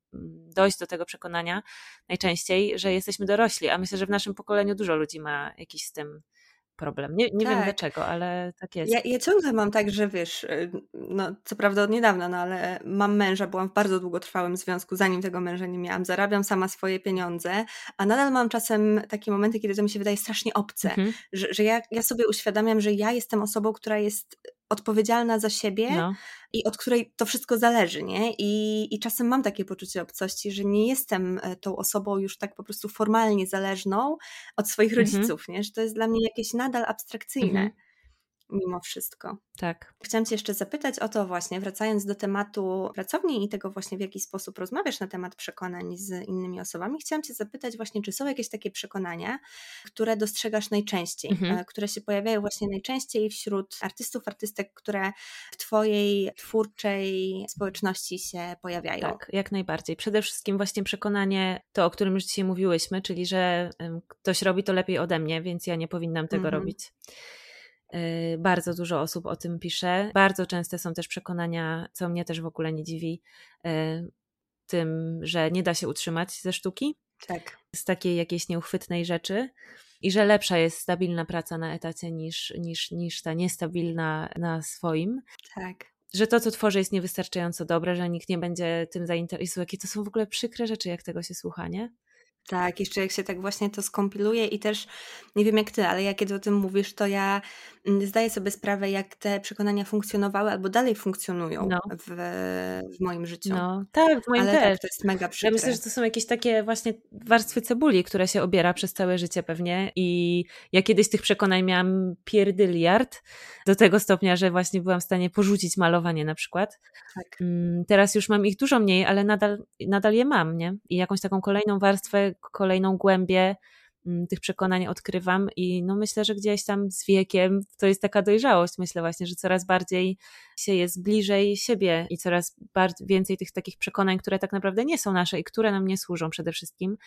dojść do tego przekonania najczęściej, że jesteśmy dorośli, a myślę, że w naszym pokoleniu dużo ludzi ma jakiś z tym problem. Nie, nie tak. wiem dlaczego, ale tak jest. Ja, ja, ciągle mam tak, że wiesz, y, no co prawda od niedawna, no ale mam męża, byłam w bardzo długotrwałym związku, zanim tego męża nie miałam, zarabiam sama swoje pieniądze, a nadal mam czasem takie momenty, kiedy to mi się wydaje strasznie obce, mhm. że, że ja, ja sobie uświadamiam, że ja jestem osobą, która jest odpowiedzialna za siebie no. i od której to wszystko zależy, nie? I, I czasem mam takie poczucie obcości, że nie jestem e, tą osobą już tak po prostu formalnie zależną od swoich mhm. rodziców, nie? Że to jest dla mnie jakieś nadal abstrakcyjne. Mhm mimo wszystko. Tak. Chciałam Cię jeszcze zapytać o to właśnie, wracając do tematu pracowni i tego właśnie w jaki sposób rozmawiasz na temat przekonań z innymi osobami. Chciałam Cię zapytać właśnie, czy są jakieś takie przekonania, które dostrzegasz najczęściej, mhm. E, które się pojawiają właśnie najczęściej wśród artystów, artystek, które w Twojej twórczej społeczności się pojawiają. Tak, jak najbardziej. Przede wszystkim właśnie przekonanie, to o którym już dzisiaj mówiłyśmy, czyli że ktoś robi to lepiej ode mnie, więc ja nie powinnam tego mhm. robić. Y, bardzo dużo osób o tym pisze. Bardzo częste są też przekonania, co mnie też w ogóle nie dziwi, y, tym, że nie da się utrzymać ze sztuki. Tak. Z takiej jakiejś nieuchwytnej rzeczy. I że lepsza jest stabilna praca na etacie niż, niż, niż ta niestabilna na swoim. Tak że to, co tworzę, jest niewystarczająco dobre, że nikt nie będzie tym zainteresował. Jakie to są w ogóle przykre rzeczy, jak tego się słucha, nie? Tak, jeszcze jak się tak właśnie to skompiluje i też nie wiem jak ty, ale jak kiedy o tym mówisz, to ja mm, zdaję sobie sprawę, jak te przekonania funkcjonowały albo dalej funkcjonują no. w, w moim życiu. No, tak, w moim ale też. Tak, to jest mega przykre. Ja myślę, że to są jakieś takie właśnie warstwy cebuli, które się obiera przez całe życie pewnie i ja kiedyś tych przekonań miałam pierdyliard do tego stopnia, że właśnie byłam w stanie porzucić malowanie na przykład. Tak. Mm, teraz już mam ich dużo mniej, ale nadal, nadal je mam, nie? I jakąś taką kolejną warstwę kolejną głębię tych przekonań odkrywam i no myślę, że gdzieś tam z wiekiem to jest taka dojrzałość, myślę właśnie, że coraz bardziej się jest bliżej siebie i coraz więcej tych takich przekonań, które tak naprawdę nie są nasze i które nam nie służą przede wszystkim,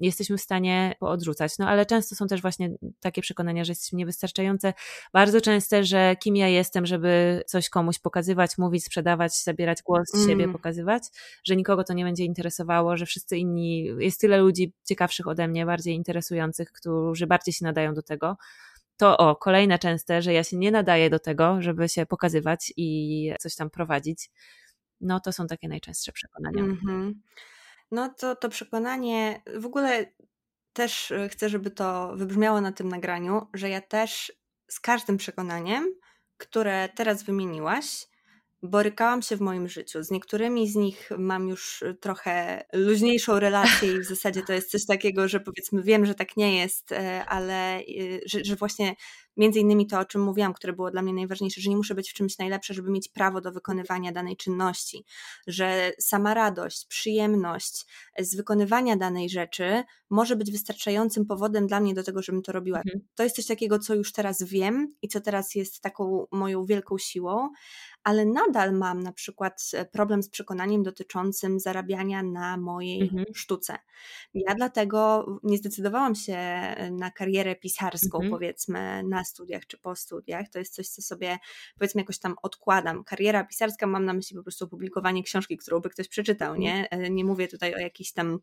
jesteśmy w stanie odrzucać. No ale często są też właśnie takie przekonania, że jesteśmy niewystarczające. Bardzo częste, że kim ja jestem, żeby coś komuś pokazywać, mówić, sprzedawać, zabierać głos z siebie, mm. pokazywać, że nikogo to nie będzie interesowało, że wszyscy inni, jest tyle ludzi ciekawszych ode mnie, bardziej interesujących, którzy bardziej się nadają do tego to o, kolejne częste, że ja się nie nadaję do tego, żeby się pokazywać i coś tam prowadzić. No to są takie najczęstsze przekonania. Mm -hmm. No to to przekonanie, w ogóle też e, chcę, żeby to wybrzmiało na tym nagraniu, że ja też z każdym przekonaniem, które teraz wymieniłaś, borykałam się w moim życiu. Z niektórymi z nich mam już y, trochę luźniejszą relację i w zasadzie to jest coś takiego, że powiedzmy wiem, że tak nie jest, e, ale y, że, że właśnie między innymi to, o czym mówiłam, które było dla mnie najważniejsze, że nie muszę być w czymś najlepsze, żeby mieć prawo do wykonywania danej czynności, że sama radość, przyjemność z wykonywania danej rzeczy może być wystarczającym powodem dla mnie do tego, żebym to robiła. Mhm. To jest coś takiego, co już teraz wiem i co teraz jest taką moją wielką siłą, ale nadal mam na przykład e, problem z przekonaniem dotyczącym zarabiania na mojej mhm. sztuce. Ja dlatego nie zdecydowałam się e, na karierę pisarską, mhm. powiedzmy, na studiach czy po studiach. To jest coś, co sobie powiedzmy jakoś tam odkładam. Kariera pisarska mam na myśli po prostu opublikowanie książki, którą by ktoś przeczytał, mhm. nie? E, nie mówię tutaj o jakichś tam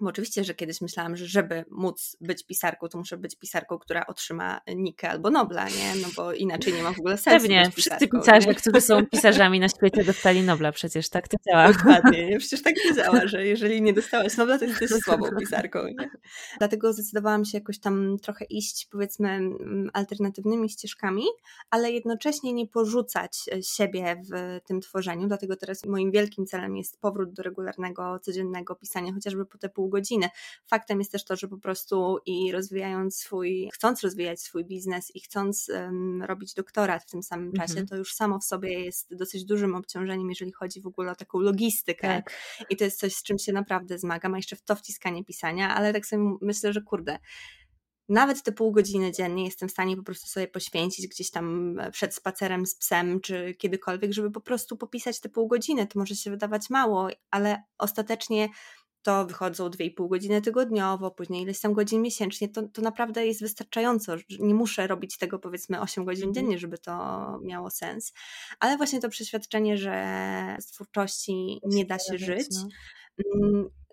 bo oczywiście, że kiedyś myślałam, że żeby móc być pisarką, to muszę być pisarką, która otrzyma Nikę albo Nobla, nie? No bo inaczej nie ma w ogóle sensu. Pewnie, wszyscy pisarze, nie? którzy są pisarzami na świecie dostali Nobla, przecież tak to działa. Dokładnie, nie? przecież tak to działa, że jeżeli nie dostałaś Nobla, to jesteś słabą pisarką, nie? Dlatego zdecydowałam się jakoś tam trochę iść, powiedzmy, mm, alternatywnymi ścieżkami, ale jednocześnie nie porzucać e, siebie w tym tworzeniu, dlatego teraz moim wielkim celem jest powrót do regularnego, codziennego pisania, chociażby po te pół godziny. Faktem jest też to, że po prostu i rozwijając swój, chcąc rozwijać swój biznes i chcąc um, robić doktorat w tym samym czasie, mhm. to już samo w sobie jest dosyć dużym obciążeniem, jeżeli chodzi w ogóle o taką logistykę. Tak. I to jest coś, z czym się naprawdę zmagam, a jeszcze w to wciskanie pisania, ale tak sobie myślę, że kurde, nawet te pół godziny dziennie jestem w stanie po prostu sobie poświęcić gdzieś tam e, przed spacerem z psem, czy kiedykolwiek, żeby po prostu popisać te pół godziny. To może się wydawać mało, ale ostatecznie to wychodzą 2,5 godziny tygodniowo, później ileś tam godzin miesięcznie, to, to naprawdę jest wystarczająco. Nie muszę robić tego powiedzmy 8 godzin mhm. dziennie, żeby to miało sens. Ale właśnie to przeświadczenie, że z twórczości nie da się żyć.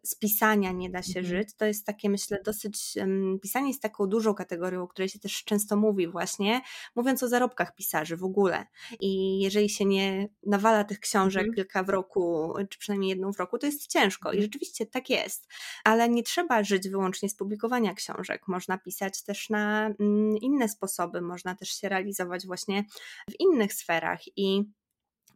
Z pisania nie da się mhm. żyć. To jest takie, myślę, dosyć. Pisanie jest taką dużą kategorią, o której się też często mówi, właśnie mówiąc o zarobkach pisarzy w ogóle. I jeżeli się nie nawala tych książek mhm. kilka w roku, czy przynajmniej jedną w roku, to jest ciężko. I mhm. rzeczywiście tak jest. Ale nie trzeba żyć wyłącznie z publikowania książek. Można pisać też na mm, inne sposoby, można też się realizować właśnie w innych sferach. I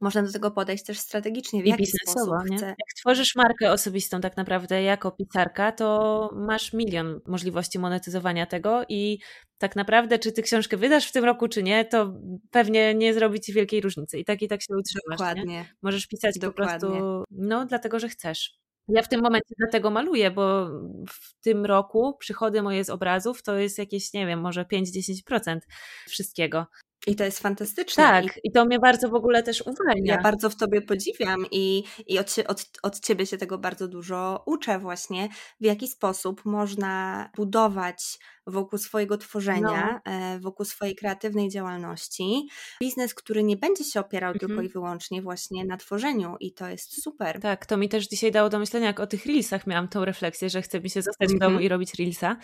można do tego podejść też strategicznie, w jaki sposób nie? Chcę. Jak tworzysz markę osobistą tak naprawdę jako pisarka, to masz milion możliwości monetyzowania tego i tak naprawdę, czy ty książkę wydasz w tym roku, czy nie, to pewnie nie zrobi ci wielkiej różnicy. I tak i tak się utrzymasz. Dokładnie. Nie? Możesz pisać Dokładnie. po prostu, no, dlatego, że chcesz. Ja w tym momencie dlatego maluję, bo w tym roku przychody moje z obrazów to jest jakieś, nie wiem, może 5-10% wszystkiego. I to jest fantastyczne. Tak, i, i to mnie bardzo w ogóle też uwalnia. Ja bardzo w tobie podziwiam i, i od, od, od ciebie się tego bardzo dużo uczę właśnie, w jaki sposób można budować wokół swojego tworzenia, no. E, wokół swojej kreatywnej działalności. Biznes, który nie będzie się opierał mhm. tylko i wyłącznie właśnie na tworzeniu i to jest super. Tak, to mi też dzisiaj dało do myślenia, jak o tych reelsach miałam tą refleksję, że chcę mi się zostać w domu mhm. i robić reelsa,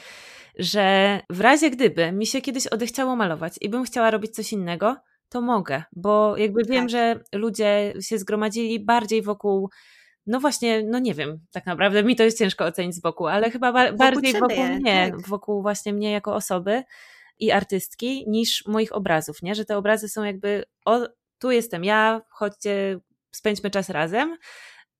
że w razie gdyby mi się kiedyś odechciało malować i bym chciała robić coś innego, to mogę, bo jakby wiem, tak. że ludzie się zgromadzili bardziej wokół no właśnie, no nie wiem, tak naprawdę mi to jest ciężko ocenić z boku, ale chyba ba wokół bardziej ciebie, wokół mnie, tak. wokół właśnie mnie jako osoby i artystki niż moich obrazów, nie? Że te obrazy są jakby, o, tu jestem ja, chodźcie, spędźmy czas razem,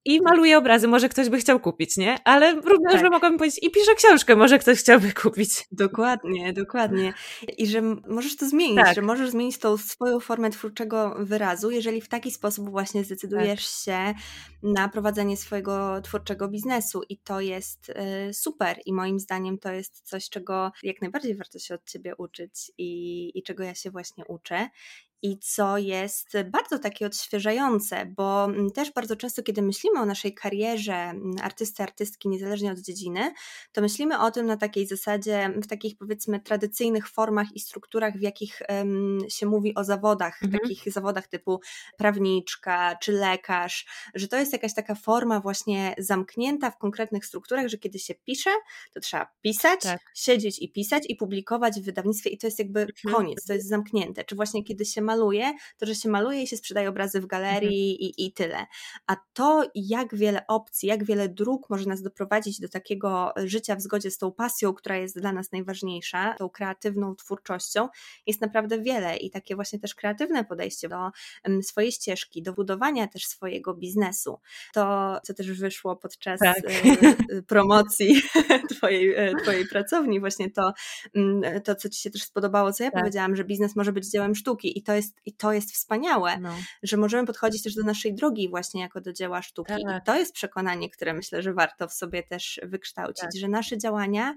i maluję obrazy, może ktoś by chciał kupić, nie? Ale równie tak. że mogłabym powiedzieć i piszę książkę, może ktoś chciałby kupić. Dokładnie, dokładnie. I że możesz to zmienić, tak. że możesz zmienić tą swoją formę twórczego wyrazu, jeżeli w taki sposób właśnie zdecydujesz tak. się na prowadzenie swojego twórczego biznesu i to jest y, super i moim zdaniem to jest coś, czego jak najbardziej warto się od Ciebie uczyć i, i czego ja się właśnie uczę i co jest bardzo takie odświeżające, bo mm, też bardzo często, kiedy myślimy o naszej karierze mm, artysty, artystki, niezależnie od dziedziny, to myślimy o tym na takiej zasadzie, w takich powiedzmy tradycyjnych formach i strukturach, w jakich um, się mówi o zawodach, mhm. takich zawodach typu prawniczka czy lekarz, że to jest jakaś taka forma właśnie zamknięta w konkretnych strukturach, że kiedy się pisze, to trzeba pisać, tak. siedzieć i pisać i publikować w wydawnictwie i to jest jakby mhm. koniec, to jest zamknięte. Czy właśnie kiedy się maluje, to że się maluje i się sprzedaje obrazy w galerii mhm. i, i tyle. A to, jak wiele opcji, jak wiele dróg może nas doprowadzić do takiego życia w zgodzie z tą pasją, która jest dla nas najważniejsza, tą kreatywną twórczością, jest naprawdę wiele i takie właśnie też kreatywne podejście do swojej ścieżki, do budowania też swojego biznesu. To, co też wyszło podczas tak. E, promocji twojej, e, twojej pracowni, właśnie to, to, co Ci się też spodobało, co ja tak. powiedziałam, że biznes może być dziełem sztuki i to jest, i to jest wspaniałe, no. że możemy podchodzić też do naszej drogi właśnie jako do dzieła sztuki. Tak. I to jest przekonanie, które myślę, że warto w sobie też wykształcić, tak. że nasze działania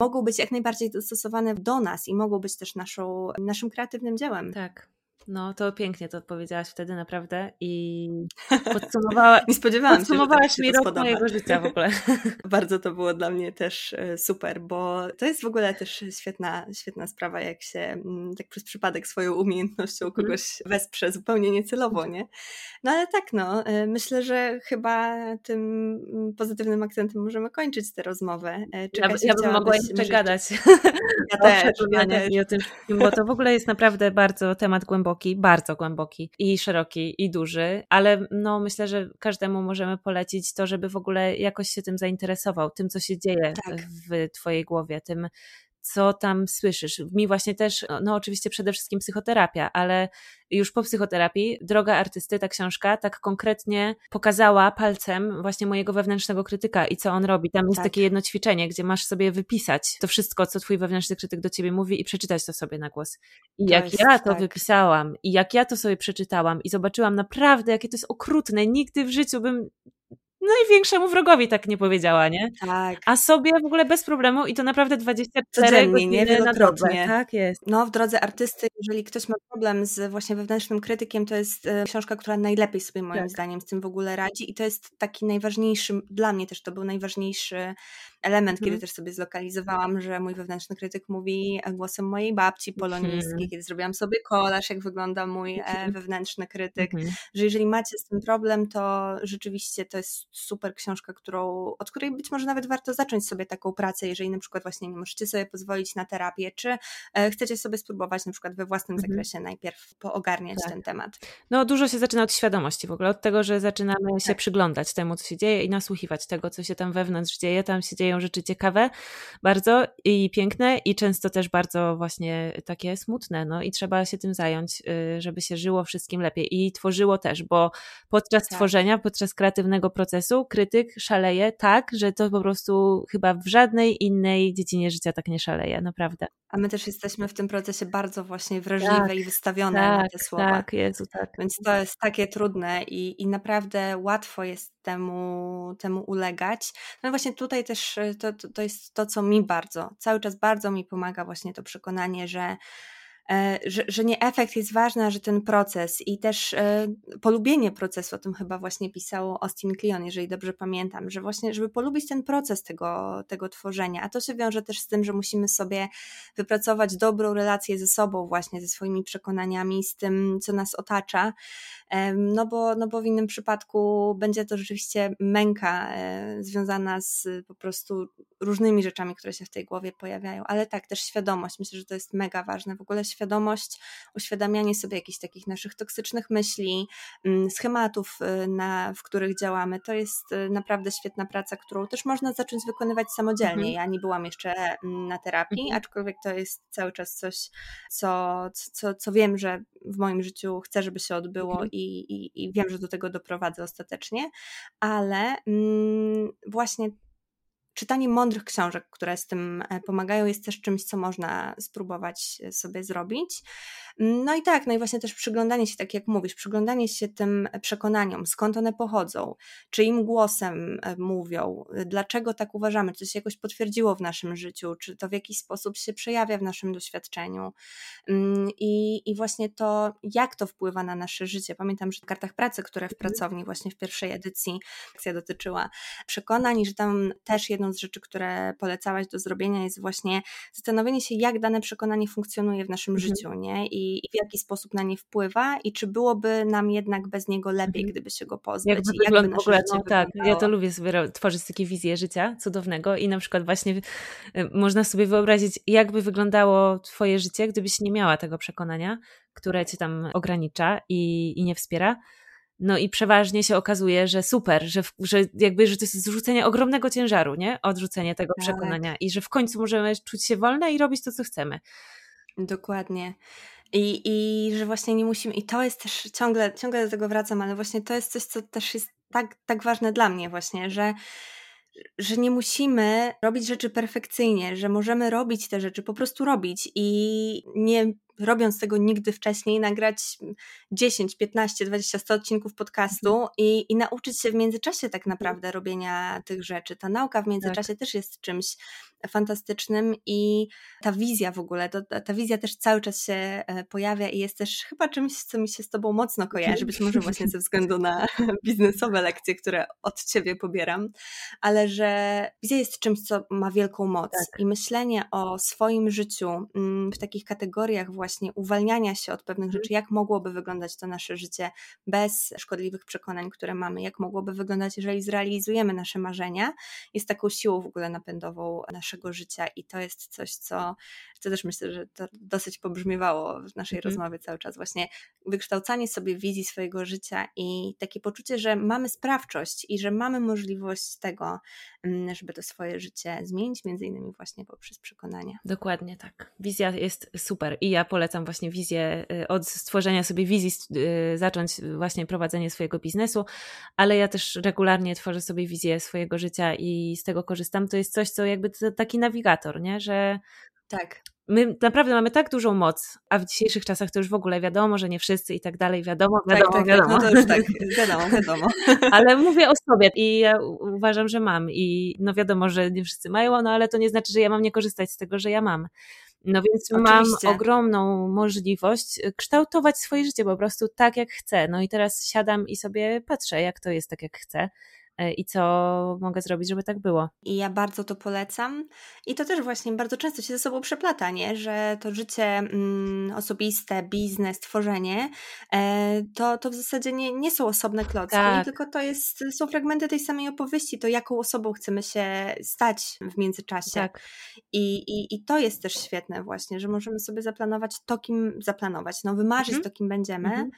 mogą być jak najbardziej dostosowane do nas i mogą być też naszą, naszym kreatywnym dziełem. Tak. No, to pięknie to odpowiedziałaś wtedy naprawdę i podsumowała, nie spodziewałam podsumowałaś się, mi rok mojego życia w ogóle. Bardzo to było dla mnie też e, super, bo to jest w ogóle też świetna, świetna sprawa, jak się mm, tak przez przypadek swoją umiejętnością mhm. kogoś wesprze zupełnie niecelowo, nie? No ale tak, no, e, myślę, że chyba tym mm, pozytywnym akcentem możemy kończyć tę rozmowę. E, ja, ja bym mogła jeszcze gadać. Ja też, ja też. I o tym, bo to w ogóle jest naprawdę bardzo temat głęboki głęboki, bardzo głęboki i szeroki i duży, ale no myślę, że każdemu możemy polecić to, żeby w ogóle jakoś się tym zainteresował, tym co się dzieje tak. w twojej głowie, tym co tam słyszysz. Mi właśnie też, no oczywiście przede wszystkim psychoterapia, ale już po psychoterapii Droga Artysty, ta książka, tak konkretnie pokazała palcem właśnie mojego wewnętrznego krytyka i co on robi. Tam jest tak. takie jedno ćwiczenie, gdzie masz sobie wypisać to wszystko, co twój wewnętrzny krytyk do ciebie mówi i przeczytać to sobie na głos. I to jak jest, ja to tak. wypisałam i jak ja to sobie przeczytałam i zobaczyłam naprawdę, jakie to jest okrutne, nigdy w życiu bym największemu wrogowi tak nie powiedziała, nie? Tak. A sobie w ogóle bez problemu i to naprawdę 24 Codziennie, godziny nie? na dobę. Tak jest. No w drodze artysty, jeżeli ktoś ma problem z właśnie wewnętrznym krytykiem, to jest e, książka, która najlepiej sobie moim tak. zdaniem z tym w ogóle radzi i to jest taki najważniejszy, dla mnie też to był najważniejszy element, kiedy mhm. też sobie zlokalizowałam, że mój wewnętrzny krytyk mówi głosem mojej babci polonijskiej, mhm. kiedy zrobiłam sobie kolaż, jak wygląda mój e, mhm. wewnętrzny krytyk, że jeżeli macie z tym problem, to rzeczywiście to jest super książka, którą, od której być może nawet warto zacząć sobie taką pracę, jeżeli na przykład właśnie nie możecie sobie pozwolić na terapię, czy e, chcecie sobie spróbować na przykład we własnym zakresie najpierw poogarniać tak. ten temat. No dużo się zaczyna od świadomości w ogóle, od tego, że zaczynamy tak. się przyglądać temu, co się dzieje i nasłuchiwać tego, co się tam wewnątrz dzieje. Tam się dzieją rzeczy ciekawe bardzo i piękne i często też bardzo właśnie takie smutne, no i trzeba się tym zająć, y, żeby się żyło wszystkim lepiej i tworzyło też, bo podczas tak. tworzenia, podczas kreatywnego procesu procesu krytyk szaleje tak, że to po prostu chyba w żadnej innej dziedzinie życia tak nie szaleje, naprawdę. A my też jesteśmy w tym procesie bardzo właśnie wrażliwe tak, i wystawione tak, na te słowa. Tak, Jezu, tak. Więc to jest takie trudne i, i naprawdę łatwo jest temu, temu ulegać. No właśnie tutaj też to, to, to jest to, co mi bardzo, cały czas bardzo mi pomaga właśnie to przekonanie, że E, że, że nie efekt jest ważny, a że ten proces i też e, polubienie procesu, o tym chyba właśnie pisał Austin Kleon, jeżeli dobrze pamiętam, że właśnie, żeby polubić ten proces tego, tego tworzenia, a to się wiąże też z tym, że musimy sobie wypracować dobrą relację ze sobą właśnie, ze swoimi przekonaniami, z tym, co nas otacza, no bo, no bo w innym przypadku będzie to rzeczywiście męka e, związana z po prostu różnymi rzeczami, które się w tej głowie pojawiają, ale tak, też świadomość, myślę, że to jest mega ważne, w ogóle świadomość, uświadamianie sobie jakichś takich naszych toksycznych myśli, mm, schematów, y, na, w których działamy, to jest y, naprawdę świetna praca, którą też można zacząć wykonywać samodzielnie. Mhm. Ja nie byłam jeszcze mm, na terapii, mhm. aczkolwiek to jest cały czas coś, co, co, co wiem, że w moim życiu chcę, żeby się odbyło mhm. i, i, i wiem, że do tego doprowadzę ostatecznie, ale mm, właśnie czytanie mądrych książek, które z tym e, pomagają, jest też czymś, co można spróbować e, sobie zrobić. No i tak, no i właśnie też przyglądanie się, tak jak mówisz, przyglądanie się tym przekonaniom, skąd one pochodzą, czyim głosem e, mówią, dlaczego tak uważamy, czy to się jakoś potwierdziło w naszym życiu, czy to w jakiś sposób się przejawia w naszym doświadczeniu. Mm, I, i właśnie to, jak to wpływa na nasze życie. Pamiętam, że w kartach pracy, które w mhm. pracowni właśnie w pierwszej edycji akcja dotyczyła przekonań, że tam też jedną z rzeczy, które polecałaś do zrobienia jest właśnie zastanowienie się, jak dane przekonanie funkcjonuje w naszym mhm. życiu, nie? I i, w jaki sposób na nie wpływa i czy byłoby nam jednak bez niego lepiej, mhm. gdyby się go pozbyć. Jakby i jakby nasze ogóle, no, tak, ja to lubię sobie tworzyć takie wizje życia cudownego i na przykład właśnie y, można sobie wyobrazić, jakby wyglądało twoje życie, gdybyś nie miała tego przekonania, które cię tam ogranicza i, i nie wspiera. No i przeważnie się okazuje, że super, że, że jakby, że to jest zrzucenie ogromnego ciężaru, nie? Odrzucenie tego tak. przekonania i że w końcu możemy czuć się wolne i robić to, co chcemy. Dokładnie. I, I że właśnie nie musimy, i to jest też ciągle, ciągle do tego wracam, ale właśnie to jest coś, co też jest tak, tak ważne dla mnie, właśnie, że, że nie musimy robić rzeczy perfekcyjnie, że możemy robić te rzeczy, po prostu robić i nie robiąc tego nigdy wcześniej, nagrać 10, 15, 20, 100 odcinków podcastu mhm. i, i nauczyć się w międzyczasie tak mhm. naprawdę robienia tych rzeczy. Ta nauka w międzyczasie tak. też jest czymś fantastycznym i ta wizja w ogóle, to, ta wizja też cały czas się e, pojawia i jest też chyba czymś, co mi się z Tobą mocno kojarzy, być może właśnie ze względu na biznesowe lekcje, które od Ciebie pobieram, ale że wizja jest czymś, co ma wielką moc tak. i myślenie o swoim życiu mm, w takich kategoriach właśnie uwalniania się od pewnych mhm. rzeczy, jak mogłoby wyglądać to nasze życie bez szkodliwych przekonań, które mamy, jak mogłoby wyglądać, jeżeli zrealizujemy nasze marzenia, jest taką siłą w ogóle napędową naszego życia i to jest coś, co, co też myślę, że to dosyć pobrzmiewało w naszej mhm. rozmowie cały czas, właśnie wykształcanie sobie wizji swojego życia i takie poczucie, że mamy sprawczość i że mamy możliwość tego, mm, żeby to swoje życie zmienić, między innymi właśnie poprzez przekonania. Dokładnie tak. Wizja jest super i ja polecam właśnie wizję, y, od stworzenia sobie wizji y, zacząć właśnie prowadzenie swojego biznesu, ale ja też regularnie tworzę sobie wizję swojego życia i z tego korzystam. To jest coś, co jakby taki nawigator, nie? że tak. My naprawdę mamy tak dużą moc, a w dzisiejszych czasach to już w ogóle wiadomo, że nie wszyscy i tak dalej, wiadomo, tak, wiadomo, tak, wiadomo. Tak, no to już tak, wiadomo, wiadomo. Ale mówię o sobie i ja uważam, że mam i no wiadomo, że nie wszyscy mają, no ale to nie znaczy, że ja mam nie korzystać z tego, że ja mam. No więc Oczywiście. mam ogromną możliwość kształtować swoje życie po prostu tak, jak chcę. No i teraz siadam i sobie patrzę, jak to jest tak, jak chcę. E, i co mogę zrobić, żeby tak było. I ja bardzo to polecam. I to też właśnie bardzo często się ze sobą przeplata, nie? że to życie mm, osobiste, biznes, tworzenie, e, to, to w zasadzie nie, nie są osobne klocki, tak. tylko to jest, są fragmenty tej samej opowieści, to jaką osobą chcemy się stać w międzyczasie. Tak. I, i, I to jest też świetne właśnie, że możemy sobie zaplanować to, kim zaplanować, no wymarzyć mhm. to, kim będziemy mhm.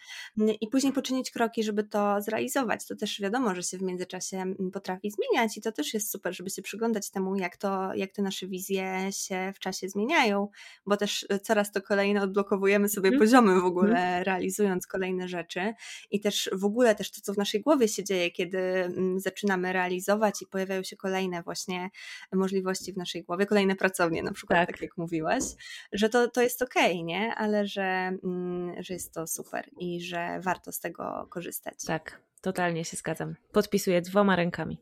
i później poczynić kroki, żeby to zrealizować. To też wiadomo, że się w międzyczasie się mm, potrafi zmieniać i to też jest super, żeby się przyglądać temu, jak to, jak te nasze wizje się w czasie zmieniają, bo też e, coraz to kolejne odblokowujemy sobie mm. poziomy w ogóle, mm. realizując kolejne rzeczy i też w ogóle też to, co w naszej głowie się dzieje, kiedy mm, zaczynamy realizować i pojawiają się kolejne właśnie możliwości w naszej głowie, kolejne pracownie na przykład, tak, tak jak mówiłaś, że to, to jest okej, okay, nie? Ale że, mm, że jest to super i że warto z tego korzystać. Tak, Totalnie się zgadzam. Podpisuję dwoma rękami.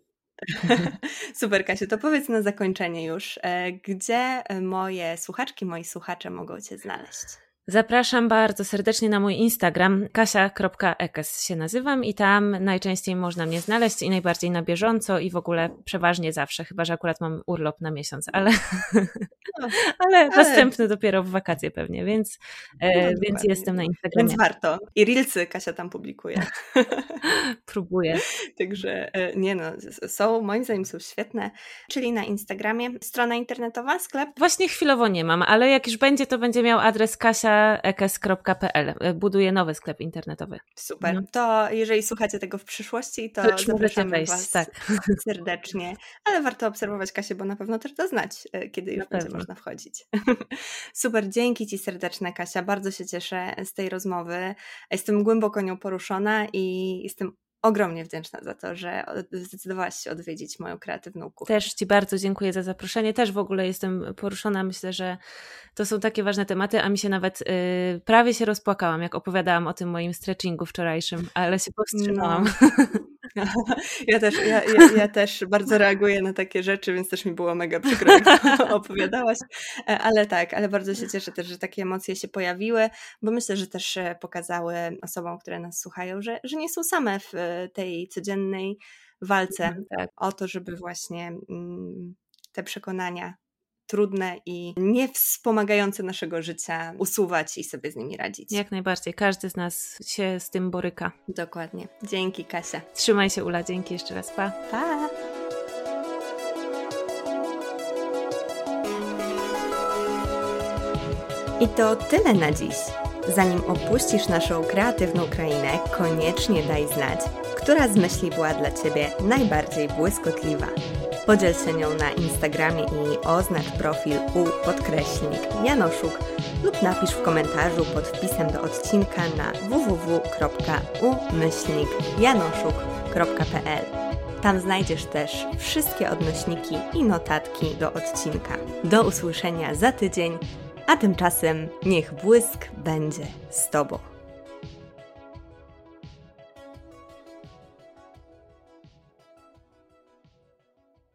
Super, Kasiu, to powiedz na zakończenie już, e, gdzie moje słuchaczki, moi słuchacze mogą Cię znaleźć? Zapraszam bardzo serdecznie na mój Instagram kasia.ekes się nazywam i tam najczęściej można mnie znaleźć i najbardziej na bieżąco i w ogóle przeważnie zawsze, chyba że akurat mam urlop na miesiąc, ale, no, ale, ale następny dopiero w wakacje pewnie, więc, e, no, więc jestem na Instagramie. Więc warto. I Reelsy Kasia tam publikuje. Próbuję. Także e, nie no, są, moim zdaniem są świetne, czyli na Instagramie. Strona internetowa, sklep? Właśnie chwilowo nie mam, ale jak już będzie, to będzie miał adres Kasia ekes.pl. Buduję nowy sklep internetowy. Super. No. To jeżeli słuchacie tego w przyszłości, to, to zapraszamy wejść, Was tak. serdecznie. Ale warto obserwować Kasię, bo na pewno też da znać, e, kiedy już będzie można wchodzić. Super, dzięki Ci serdeczne Kasia. Bardzo się cieszę z tej rozmowy. Jestem głęboko nią poruszona i jestem ogromnie wdzięczna za to, że zdecydowałaś się odwiedzić moją kreatywną kuchnię. Też Ci bardzo dziękuję za zaproszenie. Też w ogóle jestem poruszona. Myślę, że to są takie ważne tematy, a mi się nawet yy, prawie się rozpłakałam, jak opowiadałam o tym moim stretchingu wczorajszym, ale się powstrzymałam. No. Ja też, ja, ja, ja, też bardzo reaguję na takie rzeczy, więc też mi było mega przykro, jak opowiadałaś. E, ale tak, ale bardzo się cieszę też, że takie emocje się pojawiły, bo myślę, że też e, pokazały osobom, które nas słuchają, że, że nie są same w e, tej codziennej walce tak. o to, żeby właśnie mm, te przekonania trudne i nie wspomagające naszego życia usuwać i sobie z nimi radzić. Jak najbardziej. Każdy z nas się z tym boryka. Dokładnie. Dzięki, Kasia. Trzymaj się, Ula. Dzięki jeszcze raz. Pa. Pa. I to tyle na dziś. Zanim opuścisz naszą kreatywną krainę, koniecznie daj znać, która z myśli była dla Ciebie najbardziej błyskotliwa. Podziel się nią na Instagramie i oznacz profil u podkreśnik Janoszuk lub napisz w komentarzu pod wpisem do odcinka na www.umyślnikjanoszuk.pl Tam znajdziesz też wszystkie odnośniki i notatki do odcinka. Do usłyszenia za tydzień, a tymczasem niech błysk będzie z Tobą.